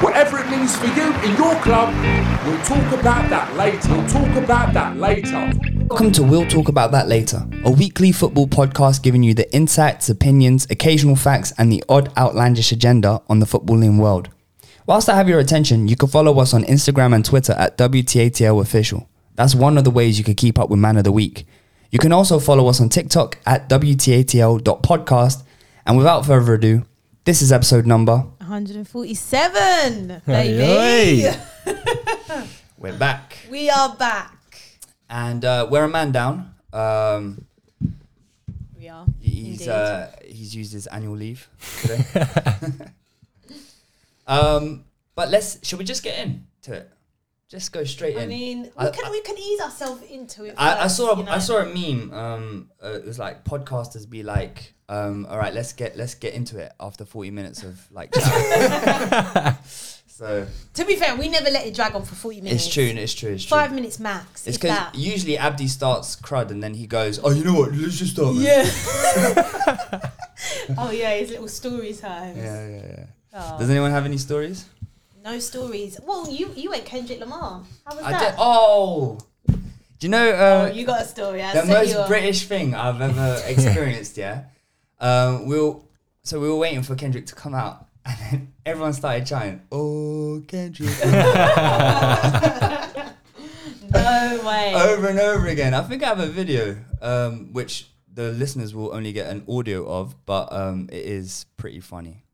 Whatever it means for you in your club, we'll talk about that later. We'll talk about that later. Welcome to We'll Talk About That Later, a weekly football podcast giving you the insights, opinions, occasional facts, and the odd outlandish agenda on the footballing world. Whilst I have your attention, you can follow us on Instagram and Twitter at WTATL Official. That's one of the ways you can keep up with Man of the Week. You can also follow us on TikTok at WTATL.podcast. And without further ado, this is episode number. 147, baby. We're back. We are back. And uh, we're a man down. Um, We are. He's uh, he's used his annual leave today. um, but let's. Should we just get into it? Just go straight in. I mean, I- we can we can ease ourselves into it. I, I saw a, you know? I saw a meme. Um, uh, it was like podcasters be like, um, all right, let's get let's get into it after forty minutes of like. so To be fair, we never let it drag on for forty minutes. it's true. It's true. It's true. Five minutes max. It's because usually Abdi starts crud and then he goes, oh, you know what? Let's just start. man." Yeah. oh yeah, his little story times. Yeah, yeah, yeah. Oh, Does anyone have any stories? No stories. Well, you you went Kendrick Lamar. How was I that? did. Oh, do you know? Uh, Oh, you got a story. I the set you most up. British thing I've ever experienced. yeah. Um, we were, so we were waiting for Kendrick to come out, and then everyone started chanting, "Oh, Kendrick!" No way. over and over again. I think I have a video, um, which the listeners will only get an audio of, but um, it is pretty funny.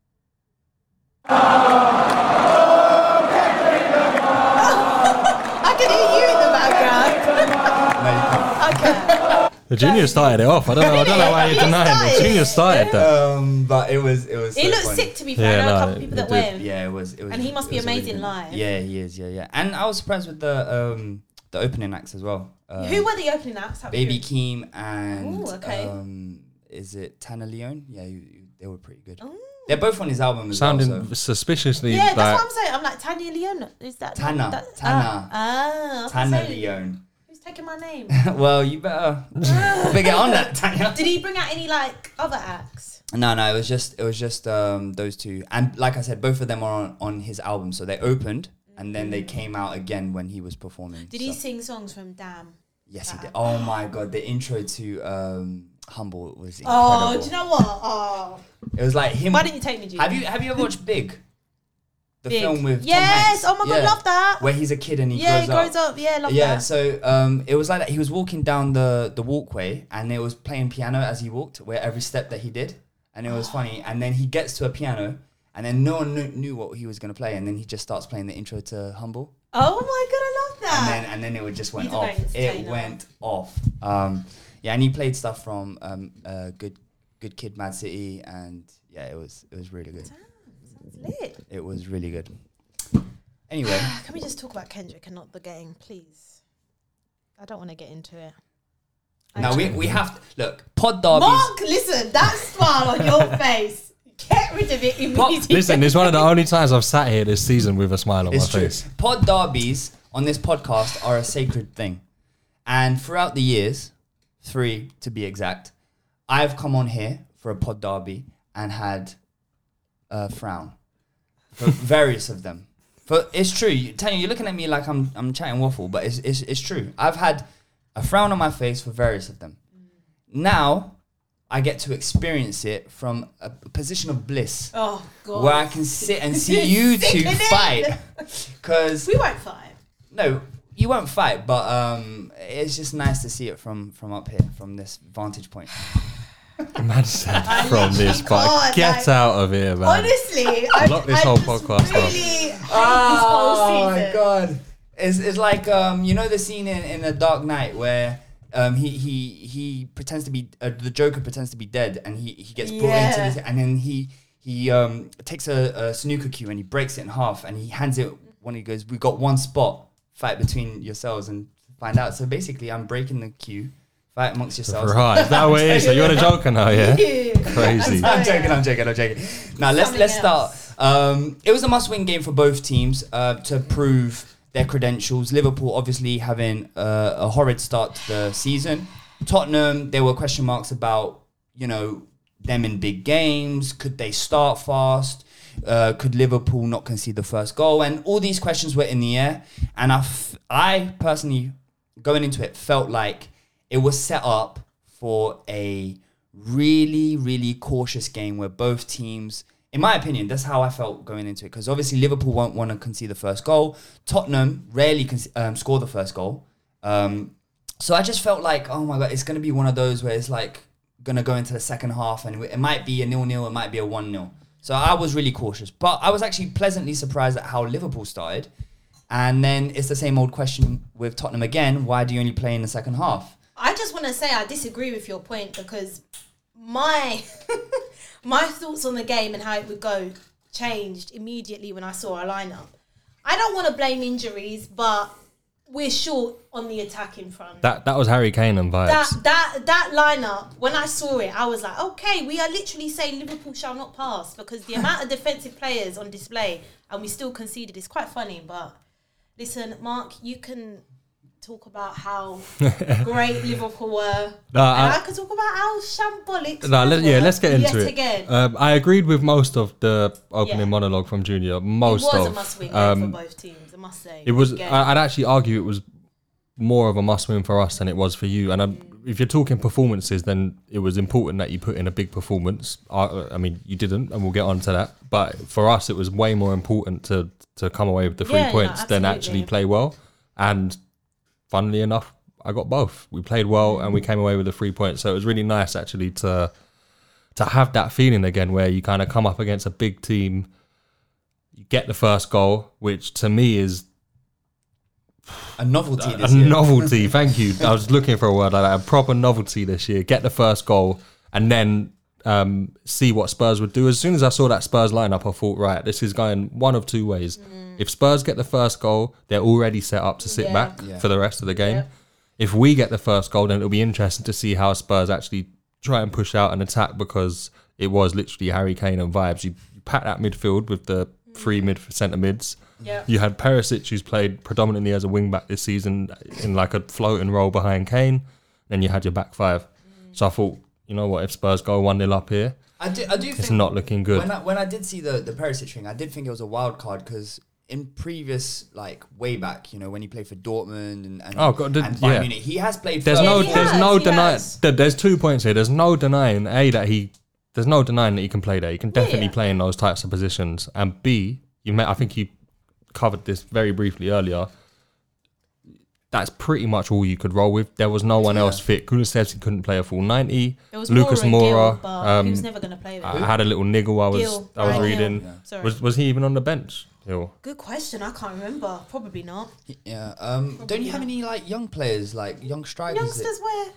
Okay. The junior started it off. I don't know. I don't know why you're He denying. The started. junior started that. um, but it was it was. He so looks funny. sick to be fair. Yeah, I know a no, couple people it that did. went. Yeah, it was. It was. And he must be was really amazing live. Yeah, he is. Yeah, yeah. And I was surprised with the um the opening acts as well. Um, Who were the opening acts? Out Baby curiosity? Keem and Ooh, okay. um, is it Tanna Leone? Yeah, you, you- they were pretty good. Ooh. They're both on his album as Sounding well. So. suspiciously Yeah, that's like what I'm saying. I'm like Tanya Leone. Is that Tana, That, Tana. Ah, ah, I Tana gonna Leone. Taking my name? well, you better better get on that, Tanya. Did he bring out any like other acts? No, no, it was just it was just um those two, and like I said, both of them are on, on his album. So they opened, and then they came out again when he was performing. Did he so- sing songs from Damn? Yes, he did. Oh my god, the intro to um Humble was incredible. Oh, do you know what? Oh, It was like him. why didn't you take me? Julie? Have you have you ever watched Big? The Big. film with Tom Yes. Hanks? Oh my god, Yeah. love that. Where he's a kid and he yeah, grows he grows up. Yeah, love yeah, that. so um, it was like that. He was walking down the the walkway, and it was playing piano as he walked, where every step that he did, and it was funny. And then he gets to a piano, and then no one knew, knew what he was gonna play, and then he just starts playing the intro to Humble, oh my god, I love that. and then and then it would just went off. It went off. Um, yeah, and he played stuff from um, uh, Good Good Kid, Mad City, and yeah, it was it was really good. It's lit. It was really good. Anyway, Can we just talk about Kendrick and not the game, please? I don't want to get into it. now we we have to look pod derbies. Mark, listen, that smile on your face. Get rid of it immediately. Listen, it's one of the only times I've sat here this season with a smile on It's my true. face. Pod derbies on this podcast are a sacred thing. And throughout the years, three to be exact, I've come on here for a pod derby and had a frown for various of them. But it's true. You, Tanya, you're looking at me like I'm I'm chatting waffle, but it's, it's it's true. I've had a frown on my face for various of them. Now I get to experience it from a position of bliss Oh god. where I can sit and see you two Sickening. fight. Because We won't fight. no, you won't fight, but um, it's just nice to see it from from up here, from this vantage point. Man said from this, but can't, get like- out of here, man. Honestly, I Lock this I whole just podcast up. really hate this Oh whole my season. god! It's, it's like um, you know the scene in, in The Dark Knight where um, he he he pretends to be uh, the Joker pretends to be dead, and he he gets brought Yeah. into this, and then he he um takes a, a snooker cue and he breaks it in half, and he hands it when he goes, "We got one spot, fight between yourselves and find out." So basically, I'm breaking the cue, fight amongst yourselves. Right, is that what it is? So you're the Joker now, yeah? Crazy. I'm joking. I'm joking. I'm joking. Now let's Something let's start. Um, it was a must-win game for both teams uh, to prove their credentials. Liverpool obviously having uh, a horrid start to the season. Tottenham, there were question marks about you know them in big games. Could they start fast? Uh, could Liverpool not concede the first goal? And all these questions were in the air. And I, f- I personally, going into it, felt like it was set up for a really, really cautious game where both teams, in my opinion, that's how I felt going into it. Because obviously Liverpool won't want to concede the first goal. Tottenham rarely con- um, score the first goal. Um, so I just felt like, oh my god, it's going to be one of those where it's like going to go into the second half and it might be a nil nil, it might be a one 0 So I was really cautious, but I was actually pleasantly surprised at how Liverpool started. And then it's the same old question with Tottenham again. Why do you only play in the second half? I just want to say I disagree with your point because my my thoughts on the game and how it would go changed immediately when I saw our lineup. I don't want to blame injuries, but we're short on the attack in front. That that was Harry Kane and vibes. that that that lineup when I saw it, I was like, okay, we are literally saying Liverpool shall not pass because the amount of defensive players on display and we still conceded It's quite funny. But listen, Mark, you can talk about how great Liverpool were, No, and I- I, can talk about how shambolic. No, let, yeah, let's get into yet it. again. Um, I agreed with most of the opening Yeah. monologue from Junior. Most it was of a must-win game um, for both teams. I must say It was. Again. I'd actually argue it was more of a must-win for us than it was for you. And i if you're talking performances, then it was important that you put in a big performance. I, I mean, you didn't, and we'll get on to that. But for us, it was way more important to to come away with the three Yeah, no, points than actually play well. And funnily enough, I got both. We played well, and we came away with the three points. So it was really nice actually to to have that feeling again, where you kind of come up against a big team. You get the first goal, which to me is A novelty a this year. novelty. Thank you. I was looking for a word like that. A proper novelty this year. Get the first goal and then um, see what Spurs would do. As soon as I saw that Spurs lineup, I thought, right, this is going one of two ways. Mm. If Spurs get the first goal, they're already set up to sit Yeah. back Yeah. for the rest of the game. Yeah. If we get the first goal, then it'll be interesting to see how Spurs actually try and push out an attack because it was literally Harry Kane and vibes. You, you pat that midfield with the three mm. mid centre mids. Yeah. You had Perisic, who's played predominantly as a wing back this season, in like a floating role behind Kane. Then you had your back five. Mm. So I thought, you know what, if Spurs go one 0 up here, I do. I do it's think not looking good. When I, when I did see the the Perisic thing, I did think it was a wild card because in previous like way back, you know, when he played for Dortmund and, and Oh, God, did- and Bayern yeah. Munich, he has played. There's for- no, he there's has, no denying. has. There's two points here. There's no denying a that he. There's no denying that he can play there. He can definitely yeah. play in those types of positions. And B, you met. I think you covered this very briefly earlier. That's pretty much all you could roll with. There was no one else fit. Kulusevski couldn't play a full ninety. There was Lucas Moura, and Moura. Gil, but um, he was never going to play with I had a little niggle. I was Gil, I was Ryan reading. Yeah. Sorry. Was was he even on the bench? Hill? Good question. I can't remember. Probably not. Yeah. Um. Don't you have any like young players, like young strikers? Youngsters, where?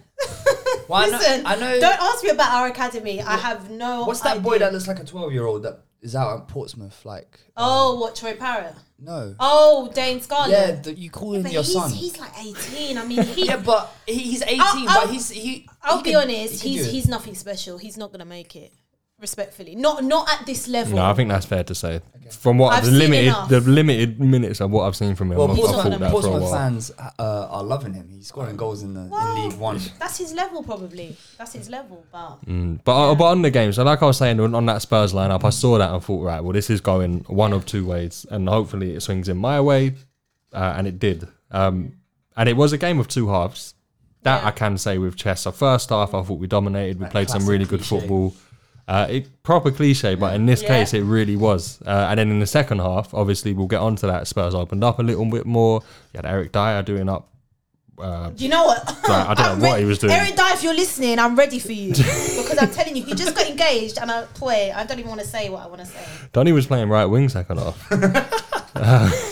Well, I know- Listen, I know- Don't ask me about our academy. I have no. What's that idea. boy that looks like a twelve-year-old that is out at Portsmouth? Like, Oh, um, what Troy Parrott? no. Oh, Dane Scarlett. yeah, the, you call him but your he's, son. he's like 18. I mean, he, yeah, but he's eighteen. I'll- I'll- but he's he. I'll he be can- honest. he He's he's nothing special. He's not gonna make it. Respectfully, not not at this level. No, I think that's fair to say. From what I've the seen limited enough. the limited minutes of what I've seen from him, Well, I, I He's not thought that make for a Portsmouth while. fans uh, are loving him. He's scoring goals in the Well, in League One. That's his level, probably. That's his level. But Mm, But, uh, but on the game, so like I was saying on, on that Spurs lineup, I saw that and thought, right, well, this is going one of two ways, and hopefully it swings in my way, uh, and it did. Um, and it was a game of two halves. That Yeah. I can say with chess. So first half, I thought we dominated. We That played some really good cliche. football. Uh, it proper cliche, but in this Yeah. case, it really was. Uh, and then in the second half, obviously, we'll get onto that. Spurs opened up a little bit more. You had Eric Dier doing up. Uh, you know what? I don't I'm know what he was doing. Eric Dier, if you're listening, I'm ready for you because I'm telling you, he just got engaged, and I boy, I don't even want to say what I want to say. Donny was playing right wing second half.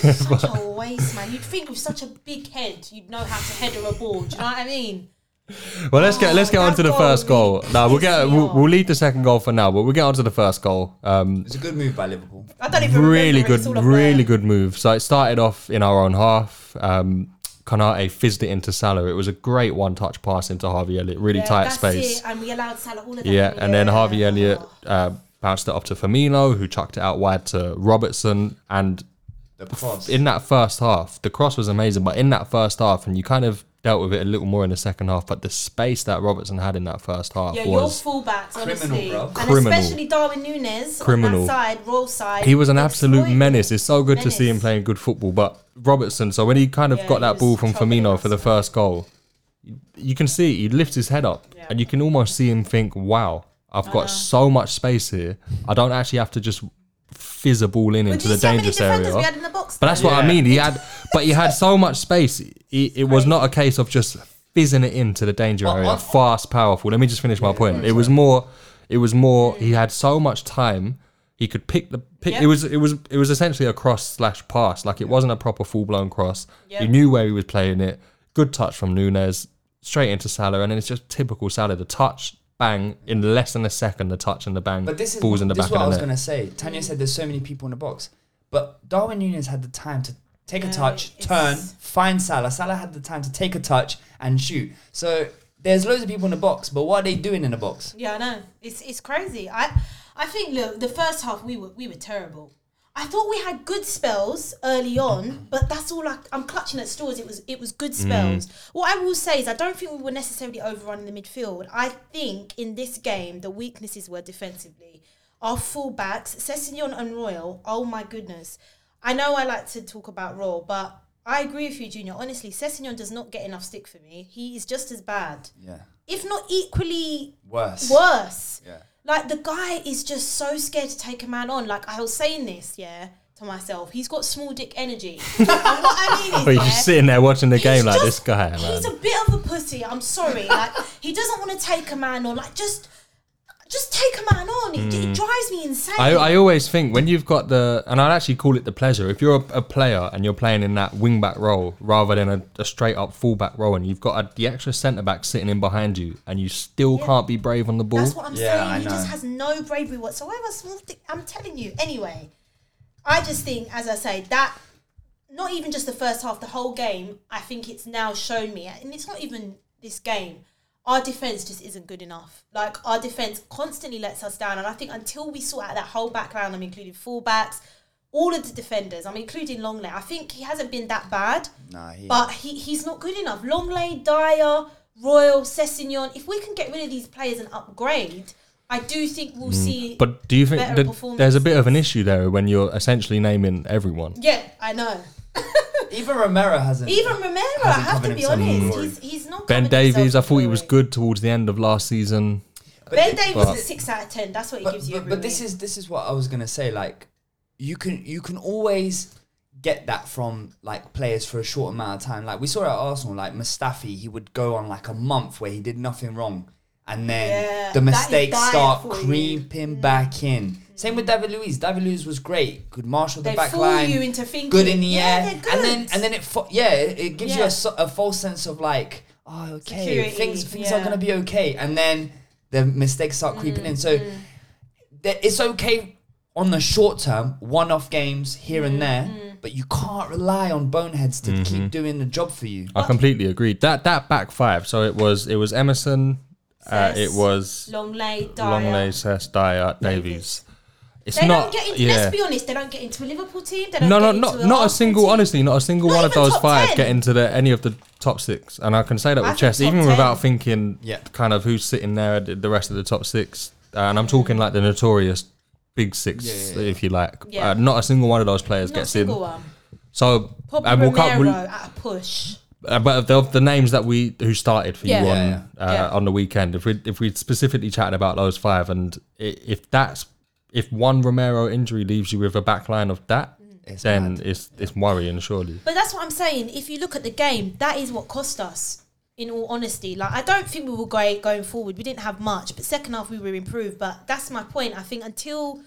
Such a waste, man. You'd think with such a big head, you'd know how to header a ball. Do you know what I mean? Well, let's get let's get Oh, on to the goal first goal. really No, we'll pissed get we'll, off. we'll leave the second goal for now, but we'll get on to the first goal. Um, It's a good move by Liverpool. I don't even really remember good, it's all a really blur. good move. So it started off in our own half. Um, Konate fizzed it into Salah. It was a great one-touch pass into Harvey Elliott, really Yeah, tight that's space. It, and we allowed Salah all of that. Yeah, and then Harvey Yeah. Elliott uh, bounced it off to Firmino, who chucked it out wide to Robertson. And The cross. in that first half, the cross was amazing. But in that first half, and you kind of dealt with it a little more in the second half, but the space that Robertson had in that first half Yeah, your was fullbacks, Criminal, honestly, bro. and Criminal. especially Darwin Nunez Criminal. on that side, Royal side. he was an absolute menace. It's so good to see him playing good football. But Robertson, so when he kind of Yeah, got that ball from Firmino for the first goal, you can see he lifts his head up, Yeah. and you can almost see him think, "Wow, I've got uh-huh. so much space here. I don't actually have to just fizz a ball in But into the see how many dangerous area." we had in the box? But that's what I mean. He had, but he had so much space. It, it was not a case of just fizzing it into the danger Well, area. on- Fast, powerful. Let me just finish my point. It was more. It was more. He had so much time. He could pick the pick. Yeah. It was. It was. It was essentially a cross slash pass. Like it wasn't a proper full blown cross. Yeah. He knew where he was playing it. Good touch from Nunez, straight into Salah, and then it's just typical Salah. The touch, bang, in less than a second. The touch and the bang. But this is balls in the this back is what I of was the net. gonna say. Tanya said there's so many people in the box, but Darwin Nunez had the time to take a touch, it's- turn, find Salah. Salah had the time to take a touch and shoot. So there's loads of people in the box, but what are they doing in the box? Yeah, I know. It's it's crazy. I I think look, the first half we were we were terrible. I thought we had good spells early on, but that's all I, I'm clutching at straws. It was it was good mm. spells. What I will say is I don't think we were necessarily overrunning the midfield. I think in this game the weaknesses were defensively. Our fullbacks, Sessegnon and Royal. Oh my goodness! I know I like to talk about Royal, but I agree with you, Junior. Honestly, Sessegnon does not get enough stick for me. He is just as bad, Yeah, if not equally worse. worse. Yeah. Like the guy is just so scared to take a man on. Like I was saying this, yeah, to myself. He's got small dick energy. and what I mean is, But you're yeah, just sitting there watching the game like just- this guy, man. He's a bit of a pussy. I'm sorry. Like he doesn't want to take a man on. Like just, just take a man on. It, it hmm. drives me insane. I, I always think when you've got the, and I'd actually call it the pleasure. If you're a, a player and you're playing in that wing back role rather than a, a straight up full back role, and you've got a, the extra centre back sitting in behind you, and you still Yeah. can't be brave on the ball. That's what I'm Yeah, saying. I he just know. has no bravery whatsoever. Small dick. I'm telling you. Anyway, I just think, as I say, that not even just the first half, the whole game. I think it's now shown me, and it's not even this game. Our defense just isn't good enough. Like our defense constantly lets us down, and I think until we sort out that whole back line, I'm including fullbacks, all of the defenders, I'm including Lenglet. I think he hasn't been that bad. Nah, he, But he, he's not good enough. Lenglet, Dier, Royal, Sessegnon. If we can get rid of these players and upgrade, I do think we'll see. Mm. But do you think that there's a bit of an issue there when you're essentially naming everyone? yeah, I know. even Romero hasn't. Even Romero, I Hasn't have to covered be himself in honest, glory. he's, he's not. Ben covered Davies, I in thought he was glory. good towards the end of last season. Ben Davies But- is a six out of ten. That's what he but, gives you. but, every but this week. is this is what I was gonna say. Like, you can you can always get that from like players for a short amount of time. Like we saw at Arsenal, like Mustafi, he would go on like a month where he did nothing wrong, and then Yeah, the that is mistakes dire start for you. creeping mm. back in. Same with David Luiz. David Luiz was great. Could marshal the They back fool line. you into thinking, good in the yeah, air, they're and then and then it fo- yeah, it, it gives you Yeah. a, so- a false sense of like, oh okay, Security, things things are yeah. gonna be okay, and then the mistakes start creeping in. So Mm-hmm. it's okay on the short term, one off games here and there, Mm-hmm. but you can't rely on boneheads to keep doing the job for you. I completely agree. That that back five. So it was it was Emerson, uh, Cess, it was Lenglet, Dier. Lenglet, Cess, Dier, Davies. It's They not. don't get into. yeah. Let's be honest. They don't get into a Liverpool team. They don't No, no, get not into not a single. team. Honestly, not a single Not one of those five 10. get into the any of the top six, and I can say that I with chess, even 10. without thinking Yeah. kind of who's sitting there at the rest of the top six. Uh, and I'm talking like the notorious big six, Yeah, yeah, if you like. Yeah. Uh, not a single one of those players Not a gets in. one. So, Probably and we'll Romero come. We'll, at a push. uh, but of the, of the names that we who started for Yeah. you on Yeah, Uh, Yeah. on the weekend, if we if we specifically chatted about those five, and if that's if one Romero injury leaves you with a back line of that, mm. It's then mad. it's it's worrying surely. But that's what I'm saying. If you look at the game, that is what cost us. In all honesty, like I don't think we were great going forward. We didn't have much, but second half we were improved. But that's my point. I think until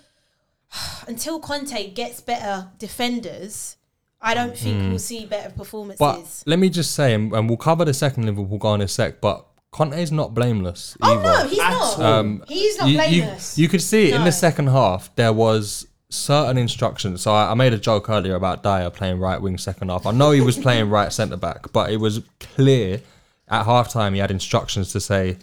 until Conte gets better defenders, I don't think mm. we'll see better performances. But let me just say, and, and we'll cover the second Liverpool goal in a sec, but Conte's not blameless. Oh either. no, he's At not. Um, he's not you, you, blameless. you could see it in the second half. There was certain instructions. So I, I made a joke earlier about Dier playing right wing second half. I know he was playing right centre back, but it was clear at half time he had instructions to say.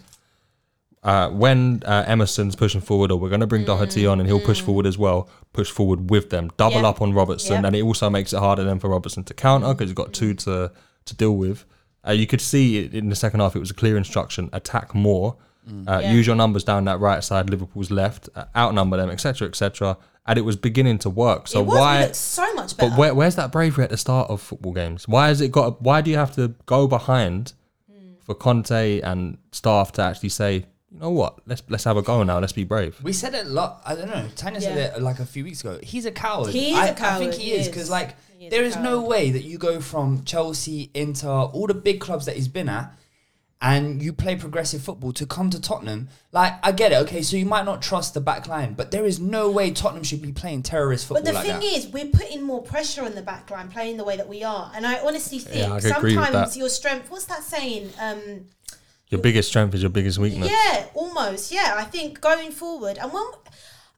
Uh, when uh, Emerson's pushing forward, or we're going to bring Doherty on and he'll push forward as well, push forward with them, double Yeah. up on Robertson, Yeah. and it also makes it harder then for Robertson to counter because he's got two to to deal with. Uh, you could see it in the second half; it was a clear instruction: attack more, uh, Yeah. use your numbers down that right side, Liverpool's left, uh, outnumber them, etc., etc. And it was beginning to work. So it was. Why? looked so much better. But where, where's that bravery at the start of football games? Why has it got? Why do you have to go behind for Conte and staff to actually say, you know what, let's let's have a go now, let's be brave. We said it a lot. I don't know. Tanya said Yeah. it like a few weeks ago. He's a coward. He is I, a I think coward, he, he is is. because like He is there a is no coward. way that you go from Chelsea, Inter, all the big clubs that he's been at, and you play progressive football to come to Tottenham. Like I get it. Okay, so you might not trust the back line, but there is no way Tottenham should be playing terrorist football But the like thing that. is, we're putting more pressure on the back line playing the way that we are. And I honestly think I could agree with sometimes that. your strength, what's that saying? Um, Your biggest strength is your biggest weakness. yeah, almost. Yeah, I think going forward, and when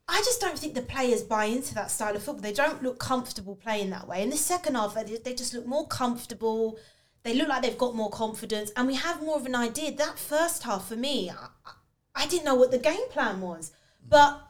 I just don't think the players buy into that style of football. They don't look comfortable playing that way. In the second half, they just look more comfortable. They look like they've got more confidence, and we have more of an idea. That first half, for me, I, I didn't know what the game plan was, but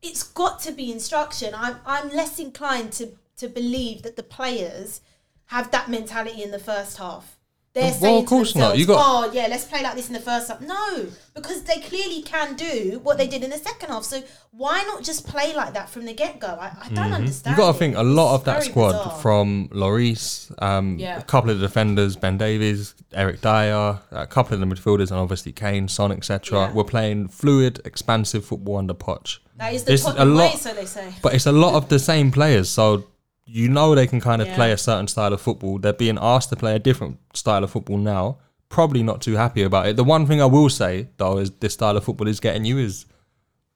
it's got to be instruction. I'm I'm less inclined to to believe that the players have that mentality in the first half. They're Well, saying of course to not. You got- "Oh yeah, let's play like this in the first half." No, because they clearly can do what they did in the second half. So why not just play like that from the get go? I, I don't understand. You got to think a lot of that squad bizarre. from Lloris, um, Yeah. a couple of the defenders, Ben Davies, Eric Dier, a couple of the midfielders, and obviously Kane, Son, etc. Yeah. Were playing fluid, expansive football under Poch. that is the It's a lot- way, so they say. But it's a lot of the same players, so you know they can kind of Yeah. play a certain style of football. They're being asked to play a different style of football now. Probably not too happy about it. The one thing I will say though is this style of football is getting you is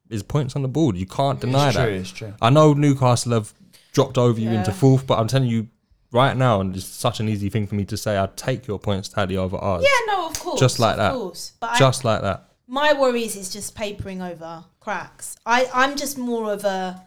is points on the board. You can't deny It's that. true, it's true. I know Newcastle have dropped over you into fourth, but I'm telling you right now, and it's such an easy thing for me to say, I'd take your points tally over ours. Yeah, no, of course, Just like of that. Course. But I, Just like that. my worries is just papering over cracks. I, I'm just more of a.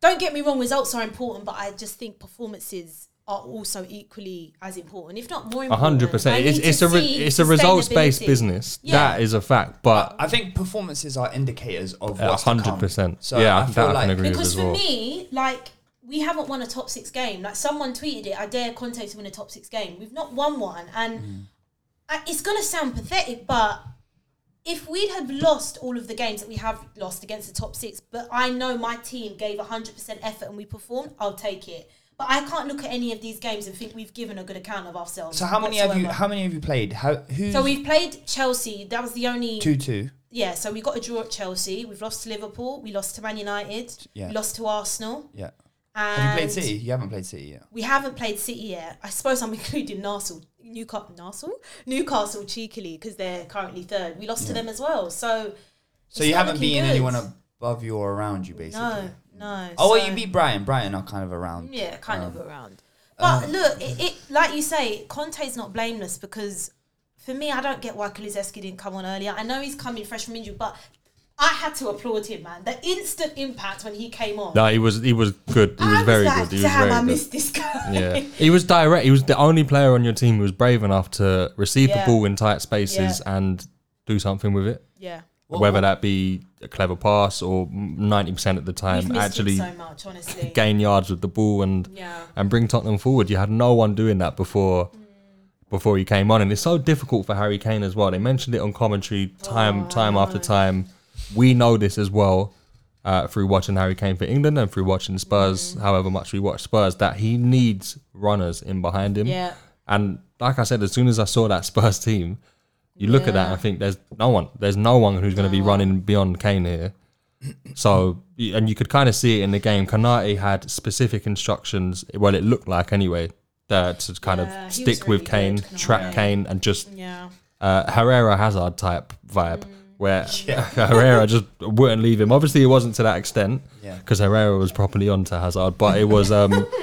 Don't get me wrong, results are important, but I just think performances are also equally as important, if not more A important. hundred percent. It's, it's a re- it's a results based business. Yeah. That is a fact. But I think performances are indicators of A what's hundred percent. So Yeah, I that feel I can like agree with. Because for well. me, like we haven't won a top six game. Like someone tweeted it, I dare Conte to win a top six game. We've not won one, and Mm. I, it's gonna sound pathetic, but if we'd have lost all of the games that we have lost against the top six, but I know my team gave hundred percent effort and we performed, I'll take it. But I can't look at any of these games and think we've given a good account of ourselves. So how many have you? How many have you played? How who? So we've played Chelsea. That was the only two two. yeah, so we got a draw at Chelsea. We've lost to Liverpool. We lost to Man United. Yeah. We lost to Arsenal. Yeah. And Have you played City? You haven't played City yet. We haven't played City yet. I suppose I'm including Newcastle, Newcastle, Newcastle, cheekily because they're currently third. We lost to them as well. So, So you haven't beaten good. anyone above you or around you, basically. No, no. Oh, well, you beat Brighton. Brighton are kind of around. Yeah, kind Um, of around. But look, it, it like you say, Conte's not blameless because for me, I don't get why Kulusevski didn't come on earlier. I know he's coming fresh from injury, but I had to applaud him, man. The instant impact when he came on. No, he was he was good. He was I very like, good. He was Damn, very I good. missed this guy. Yeah, he was direct. He was the only player on your team who was brave enough to receive Yeah. the ball in tight spaces Yeah. and do something with it. yeah. Whether that be a clever pass or ninety percent of the time, actually so much, honestly. gain yards with the ball and Yeah. and bring Tottenham forward. You had no one doing that before mm. before he came on, and it's so difficult for Harry Kane as well. They mentioned it on commentary time Oh, time after time. We know this as well uh, through watching Harry Kane for England and through watching Spurs. Mm. However much we watch Spurs, that he needs runners in behind him. Yeah. And like I said, as soon as I saw that Spurs team, you look at that and I think there's no one. There's no one who's going to be running beyond Kane here. So, and you could kind of see it in the game. Konate had specific instructions. Well, it looked like anyway, that to kind Yeah, of stick with Kane, good, track Kane, and just Yeah. uh, Herrera Hazard type vibe, Mm. Where Herrera just wouldn't leave him. Obviously, it wasn't to that extent Yeah. because Herrera was properly on to Hazard, but it was um,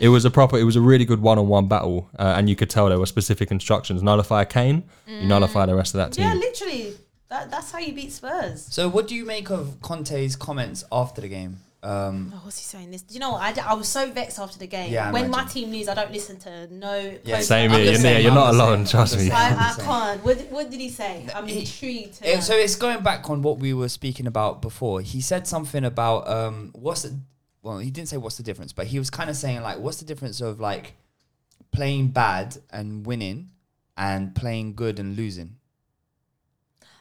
It was a proper. It was a really good one-on-one battle, uh, and you could tell there were specific instructions. Nullify Kane, you nullify the rest of that team. Yeah, literally. That, that's how you beat Spurs. So, what do you make of Conte's comments after the game? Um, Oh, what's he saying? This? Do you know what? I, d- I was so vexed after the game. Yeah, I when my team lose, I don't listen to no. Yeah, Same here. the You're, same, you're not alone. Trust me. I, I'm I the same. can't. What, what did he say? I'm He- intrigued. To Eh, so it's going back on what we were speaking about before. He said something about um, what's the well, he didn't say what's the difference, but he was kind of saying like, what's the difference of like playing bad and winning, and playing good and losing.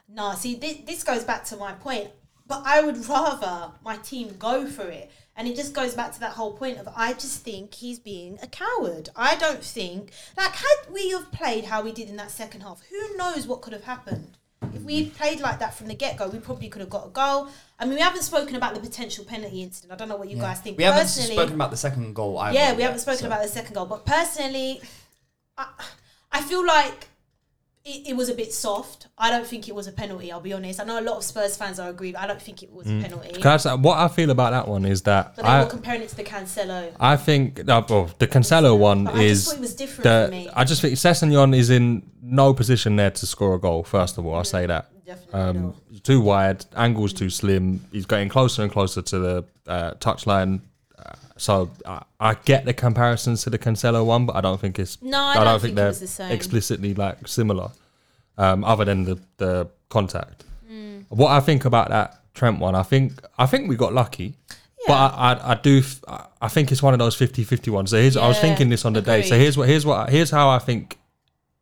No, see, this, this goes back to my point. But I would rather my team go for it. And it just goes back to that whole point of I just think he's being a coward. I don't think, like, had we have played how we did in that second half, who knows what could have happened? If we played like that from the get go, we probably could have got a goal. I mean, we haven't spoken about the potential penalty incident. I don't know what you Yeah. guys think. We haven't Personally- spoken about the second goal. Either yeah, we yet, haven't spoken so- about the second goal, but personally, I, I feel like it, it was a bit soft. I don't think it was a penalty. I'll be honest. I know a lot of Spurs fans are agree. but I don't think it was a penalty. Can I say, what I feel about that one is that But they I, were comparing it to the Cancelo. I think uh, well, the Cancelo one But I just is thought it was different the. for me. I just think Sessegnon is in no position there to score a goal. First of all, I'll say that. Definitely Um, not. too wide, angles too slim. He's getting closer and closer to the uh, touchline. So I, I get the comparisons to the Cancelo one, but I don't think it's. No, I don't think it they're the same. explicitly like similar, um, other than the the contact. Mm. What I think about that Trent one, I think I think we got lucky. But I, I, I do, f- I- I think it's one of those 50-50 ones. So here's, I was thinking this on the day. So here's what, here's what, here's how I think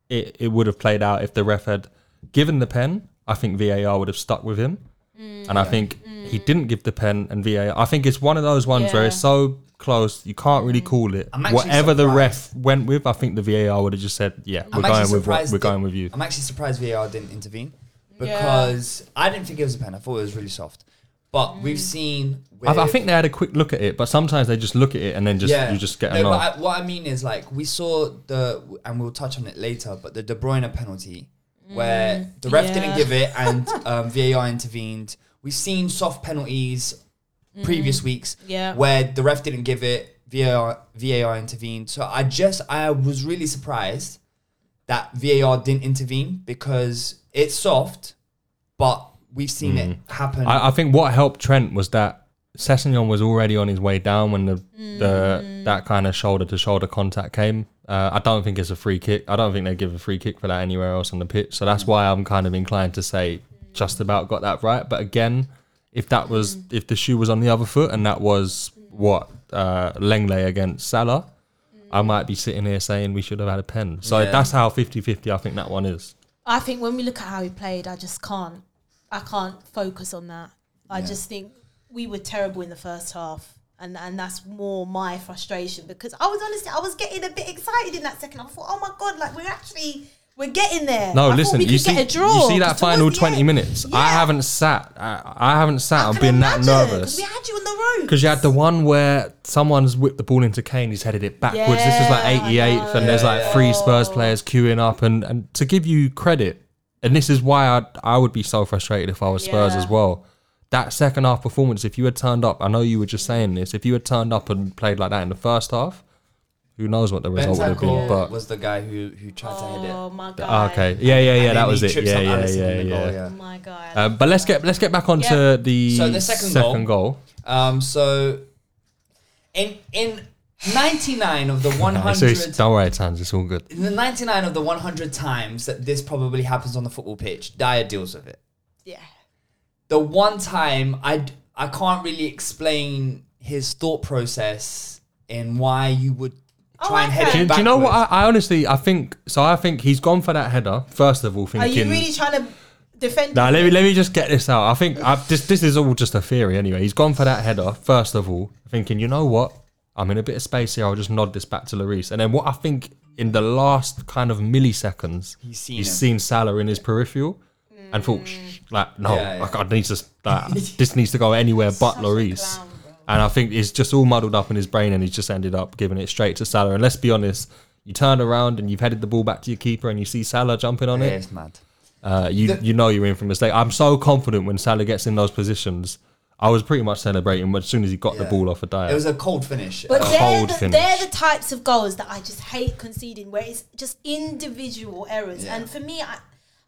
it, it would have played out if the ref had given the pen. I think VAR would have stuck with him, Mm. and I think he didn't give the pen and VAR. I think it's one of those ones where it's so close you can't really mm. call it. I'm actually Whatever the ref went with, I think the VAR would have just said, "Yeah, we're going with what, we're going with you." I'm actually surprised VAR didn't intervene Yeah. because I didn't think it was a pen. I thought it was really soft. But mm. we've seen. I, I think they had a quick look at it, but sometimes they just look at it and then just you just get no, nod. but I, what I mean is like we saw the and we'll touch on it later, but the De Bruyne penalty where mm. the ref didn't give it and um, VAR intervened. We've seen soft penalties previous mm. weeks Yeah. where the ref didn't give it, VAR VAR intervened. So I just I was really surprised that VAR didn't intervene because it's soft, but we've seen it mm. happen. I, I think what helped Trent was that Sessegnon was already on his way down when the, the mm. that kind of shoulder to shoulder contact came. Uh, I don't think it's a free kick. I don't think they give a free kick for that anywhere else on the pitch. So that's why I'm kind of inclined to say just about got that right. But again, if that was mm. if the shoe was on the other foot and that was mm. what uh, Lenglet against Salah, mm. I might be sitting here saying we should have had a pen. So Yeah. that's how 50-50 I think that one is. I think when we look at how he played, I just can't. I can't focus on that. I Yeah. just think we were terrible in the first half, and and that's more my frustration because I was honestly I was getting a bit excited in that second half. I thought, oh my god, like we're actually we're getting there. No, I listen. You see, get a draw, you see that final twenty end- minutes. I haven't sat. I, I haven't sat I can been that nervous We had you on the road because you had the one where someone's whipped the ball into Kane. He's headed it backwards. this is like 88th, and there's like Yeah, three Spurs players queuing up. And and to give you credit, and this is why I I would be so frustrated if I was Spurs Yeah. as well. That second half performance, if you had turned up, I know you were just saying this. If you had turned up and played like that in the first half, who knows what the result would have been? But was the guy who who tried to hit it. Oh my god. Okay, yeah, yeah, yeah, And that was it. trips Yeah, yeah, yeah, goal, yeah. Oh my god. Um, but let's get let's get back onto Yeah. the, So the second second goal- goal. Um, so in in 99 of the 100 seriously, don't worry, Tans, it's all good. in the 99 of the 100 times that this probably happens on the football pitch, Dier deals with it. yeah. The one time I I can't really explain his thought process in why you would Oh, try and head okay. it Do, do you know what? I, I honestly, I think so. I think he's gone for that header first of all, Thinking, Are you really trying to defend? Nah, let me let me just get this out. I think i this this is all just a theory anyway. He's gone for that header first of all, thinking, you know what? I'm in a bit of space here. I'll just nod this back to Lloris. And then what I think in the last kind of milliseconds, He's seen he's him. seen Salah in his peripheral, and thought, "Shh, like, no, Yeah, yeah. like, I need to. Like, this needs to go anywhere but Such a Lloris. Clown, bro. And I think it's just all muddled up in his brain, and he's just ended up giving it straight to Salah. And let's be honest, you turn around and you've headed the ball back to your keeper, and you see Salah jumping on it. it's mad. Uh, you The- you know you're in for a mistake. I'm so confident when Salah gets in those positions. I was pretty much celebrating as soon as he got the Yeah. ball off a dive. It was a cold finish. But they're cold the, finish. they're the types of goals that I just hate conceding, where it's just individual errors. Yeah. And for me, I,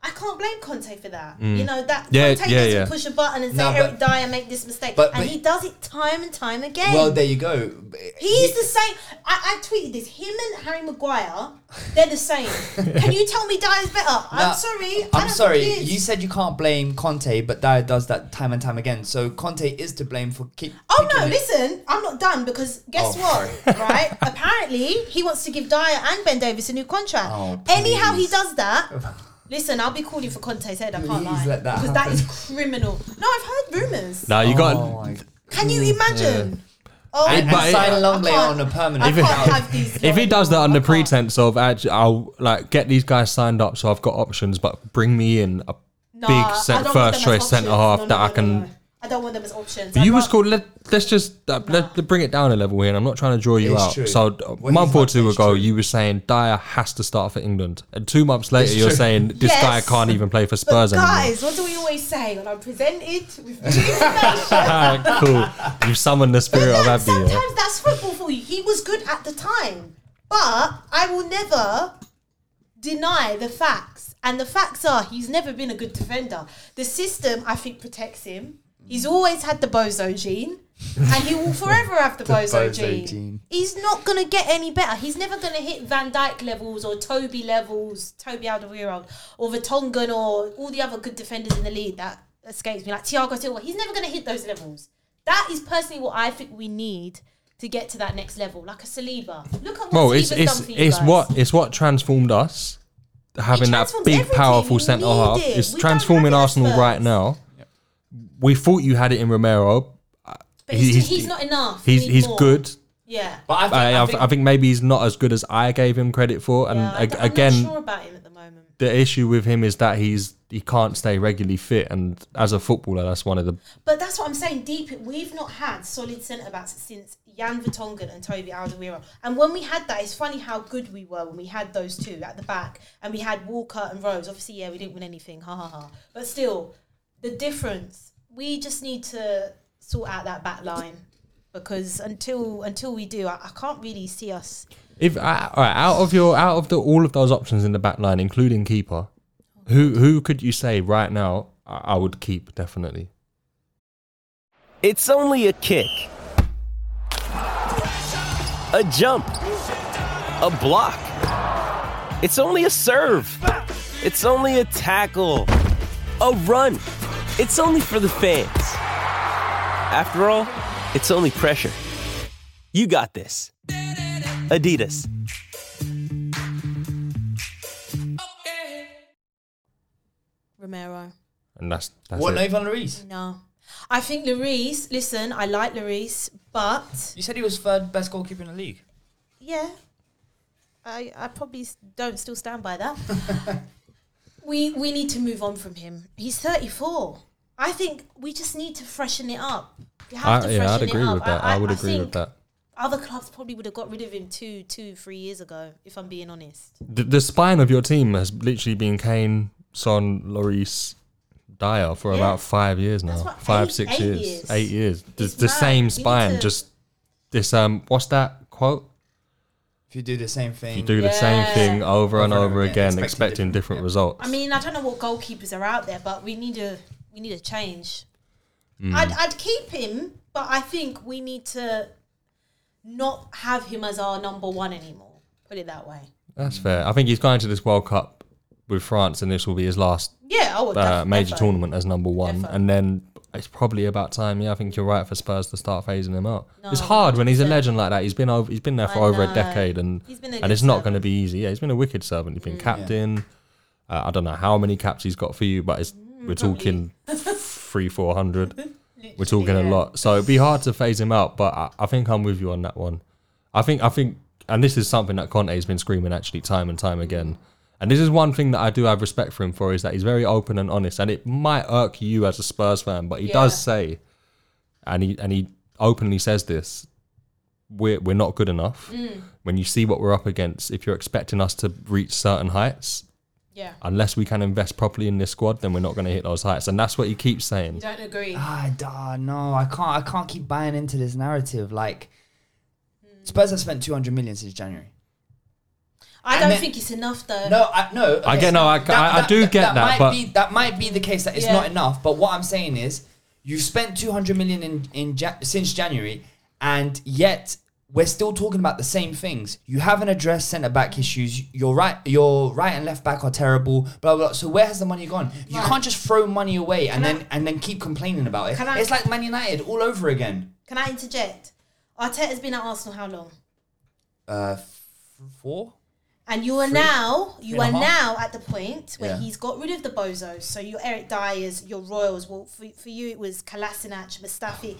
I can't blame Conte for that. You know that Mm. Yeah, Conte yeah, doesn't yeah. push a button and say No, Eric Dier make this mistake, But- and but- he does it time and time again. well, there you go. He's the same. I, I tweeted this. Him and Harry Maguire, they're the same. Can you tell me Dier's better? Now, I'm sorry. I'm sorry. he. You said you can't blame Conte, but Dier does that time and time again. So Conte is to blame for keep. Oh no! it. Listen, I'm not done because guess Oh, what? right? Apparently, he wants to give Dier and Ben Davies a new contract. Oh, Anyhow, he does that. Listen, I'll be calling for Conte's head. I can't Please lie let that because that is criminal. No, I've heard rumors. now you Oh got my Can you imagine? Oh, And, But and it- sign I Lenglet can't- on a I permanent. can't have these. if he does that anymore. under I can't. pretense of actually, I'll like get these guys signed up so I've got options, but bring me in a Nah, big I cent, don't want first them as choice centre options. half No, no, that no, I no, can. no. I don't want them as options. But I'd you was rather- called. Let, let's just uh, let, let bring it down a level here. And I'm not trying to draw you It's out. true. So What a month he's or not- two it's ago, true. you were saying Dier has to start for England, and two months later, It's you're true. saying this guy can't even play for But Spurs anymore. guys, what do we always say when I'm presented with new information? cool. You've summoned the spirit of But Abdi. sometimes yeah? that's football for you. He was good at the time, but I will never deny the facts. And the facts are he's never been a good defender. The system, I think, protects him. He's always had the bozo gene, and he will forever have the, bozo, bozo gene. gene. He's not gonna get any better. He's never gonna hit Van Dijk levels or Toby levels, Toby Alderweireld, or Vertonghen or all the other good defenders in the league that escapes me, like Thiago Silva. He's never gonna hit those levels. That is personally what I think we need to get to that next level, like a Saliba. Look at what Well, it's Saliba's it's done for you it's guys. what it's what transformed us. Having that big, everything. powerful We centre half. it. It's We transforming have it at Arsenal Spurs. right now. We thought you had it in Romero. Uh, but he's, he's, not enough. He's he's more. good. Yeah. But I think, I, I I, think, I think maybe he's not as good as I gave him credit for. And yeah, I ag- I'm again, not sure about him at the moment. the issue with him is that he's he can't stay regularly fit. And as a footballer, that's one of the But that's what I'm saying. Deep, we've not had solid centre backs since Jan Vertonghen and Toby Alderweireld. And when we had that, it's funny how good we were when we had those two at the back, and we had Walker and Rose. Obviously, yeah, we didn't win anything, ha ha ha. But still, the difference. We just need to sort out that back line because until until we do, I, I can't really see us. If uh, all right, out of your out of the all of those options in the back line, including keeper, who who could you say right now I, I would keep definitely? It's only a kick, a jump, a block. It's only a serve. It's only a tackle, a run. It's only for the fans. After all, it's only pressure. You got this. Adidas. Romero. And that's that's what, it. not even Lloris? No. I think Lloris, listen, I like Lloris, but You said he was third best goalkeeper in the league. yeah, I, I probably don't still stand by that. we we need to move on from him. He's 34. I think we just need to freshen it up. We have I, to yeah, I'd freshen it agree up. with that. I, would agree with think that. Other clubs probably would have got rid of him two, two, three years ago, if I'm being honest. The, the spine of your team has literally been Kane, Son, Lloris, Dier for Yeah. about five years now. That's what- five, eight- six eight years. years. eight years. The, It's the mad. same spine, to- just this. Um, what's that quote? If you do the same thing, You do the same thing over and Over over again, again, expecting expecting different different- results. I mean, I don't know what goalkeepers are out there, but we need a we need a change. Hmm. I'd I'd keep him, but I think we need to not have him as our number one anymore. Put it that way. That's fair. I think he's going to this World Cup with France, and this will be his last Yeah, oh, uh, def- major defo. tournament as number one, Defo. and then it's probably about time. Yeah, I think you're right for Spurs to start phasing him out. No, it's hard when he's a legend like that. He's been over. He's been there for I over a decade, and He's been a and good it's not going to be easy. Yeah, he's been a wicked servant. He's been captain. Uh, I don't know how many caps he's got for you, but it's, we're talking three, four hundred. We're talking a lot, so it'd be hard to phase him out. But I, I think I'm with you on that one. I think I think, and this is something that Conte has been screaming actually time and time again. And this is one thing that I do have respect for him for is that he's very open and honest. And it might irk you as a Spurs fan, but he does say, and he and he openly says this: we're we're not good enough. Mm. When you see what we're up against, if you're expecting us to reach certain heights, Yeah. unless we can invest properly in this squad, then we're not going to hit those heights. And that's what he keeps saying. You don't agree? Ah, duh, no, I can't. I can't keep buying into this narrative. Like, Spurs have spent two hundred million since January. I and don't then- think it's enough though. No, I no. I get- no, I- I- I do get that, might but- be, that might be the case that it's Yeah. not enough. But what I'm saying is, you've spent two hundred million in in ja- since January, and yet we're still talking about the same things. You haven't addressed centre back issues. Your right, your right and left back are terrible. Blah blah. blah. So where has the money gone? You can't just throw money away and Can then and then keep complaining about it. Can I- it's like Man United all over again. Can I interject? Arteta's been at Arsenal how long? Uh, f- four. And you are Three- now you three are and a half? now at the point where Yeah. he's got rid of the bozos. So your Eric Diers, your Royals. Well, for, for you it was Kolasinac, Mustafi.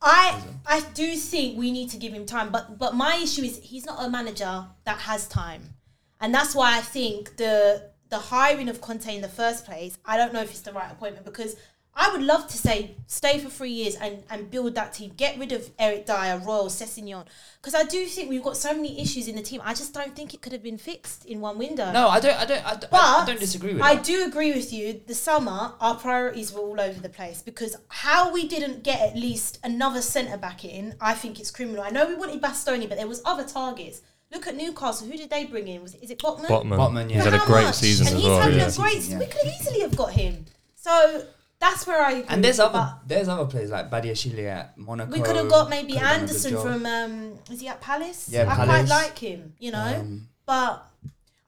I I do think we need to give him time, but but my issue is he's not a manager that has time, and that's why I think the the hiring of Conte in the first place. I don't know if it's the right appointment because I would love to say stay for three years and, and build that team. Get rid of Eric Dier, Royal, Sessegnon. Because I do think we've got so many issues in the team. I just don't think it could have been fixed in one window. No, I don't. I don't. I don't, But I don't disagree with you. I that. do agree with you. The summer, our priorities were all over the place because how we didn't get at least another centre back in, I think it's criminal. I know we wanted Bastoni, but there was other targets. Look at Newcastle. Who did they bring in? Was it, is it Botman? Botman. Botman, yeah. He's had a great much? season and as he's well. having yeah. a great. Season, We could easily have got him. So that's where I agree. And there's other but there's other players like Badiashile at Monaco. We could have got maybe could've done a good Andersen from. Um, is he at Palace? Yeah, I quite like him. You know, Um, but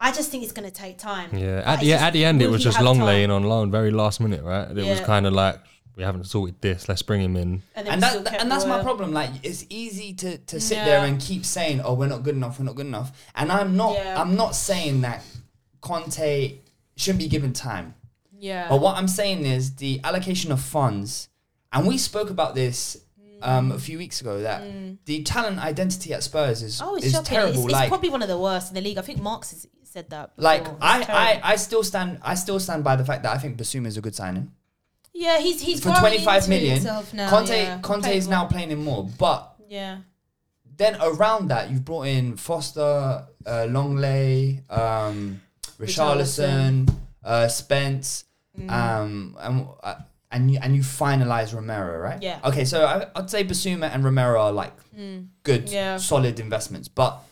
I just think it's going to take time. Yeah, Like, at it's the, just, at the end, it was just long time? Lenglet on loan, very last minute, right? It was kind of like, we haven't sorted this, let's bring him in. And, and we that, and that's my problem. Like it's easy to, to sit Yeah. there and keep saying, "Oh, we're not good enough. We're not good enough." And I'm not. Yeah. I'm not saying that Conte shouldn't be given time. Yeah. But what I'm saying is the allocation of funds, and we spoke about this um, a few weeks ago. That the talent identity at Spurs is Oh, it's is shocking. terrible. It's, it's like probably one of the worst in the league. I think Marx has said that. like. I, I. I still stand I still stand by the fact that I think Bissouma is a good signing. yeah, he's he's For 25 into million, now, Conte yeah. Conte Playing is now playing him more, but Yeah. then around that you've brought in Forster, uh, Lenglet, um, Richarlison, uh, Spence, Mm. um, and uh, and you and you finalize Romero, right? Yeah. Okay, so I, I'd say Bissouma and Romero are like good, Mm. Yeah. solid investments, but.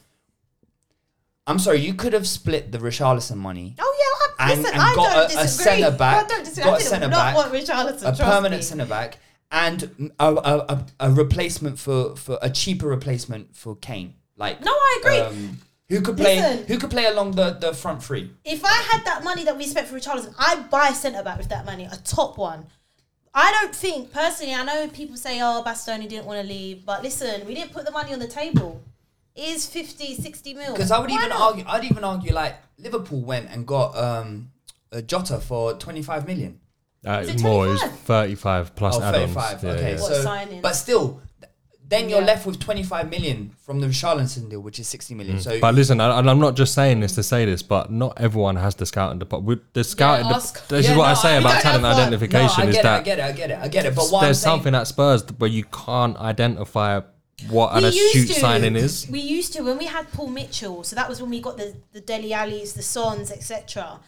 I'm sorry, you could have split the Richarlison money Oh yeah, I, And- listen, and I got don't a- a centre-back- I don't disagree. got a I did centre-back, not want Richarlison. a permanent centre back and a, a, a, a replacement for, for a cheaper replacement for Kane. Like No, I agree. Um, who could play Listen. who could play along the, the front three? If I had that money that we spent for Richarlison, I'd buy a centre back with that money, a top one. I don't think personally. I know people say, "Oh, Bastoni didn't want to leave," but listen, we didn't put the money on the table. It is 50, 60 mil. Because I would Why even not? argue I'd even argue like Liverpool went and got um, a Jota for twenty five million. Uh, Was more, it was 35 plus Oh, add-ons. 35. Yeah, okay, yeah. What so signing? but still, th- then you're Yeah. left with 25 million from the Richarlison deal, which is 60 million. So Mm. But listen, I, and I'm not just saying this to say this, but not everyone has the scouting department. The scouting, ask- this Yeah, is what no, I say I- about I- talent I- identification no, I is get it, I that get it, I get it, I get it. But what there's I'm saying, something at Spurs where you can't identify what an We astute to. signing is. We used to when we had Paul Mitchell. So that was when we got the the Dele Allis, the Sons, etc.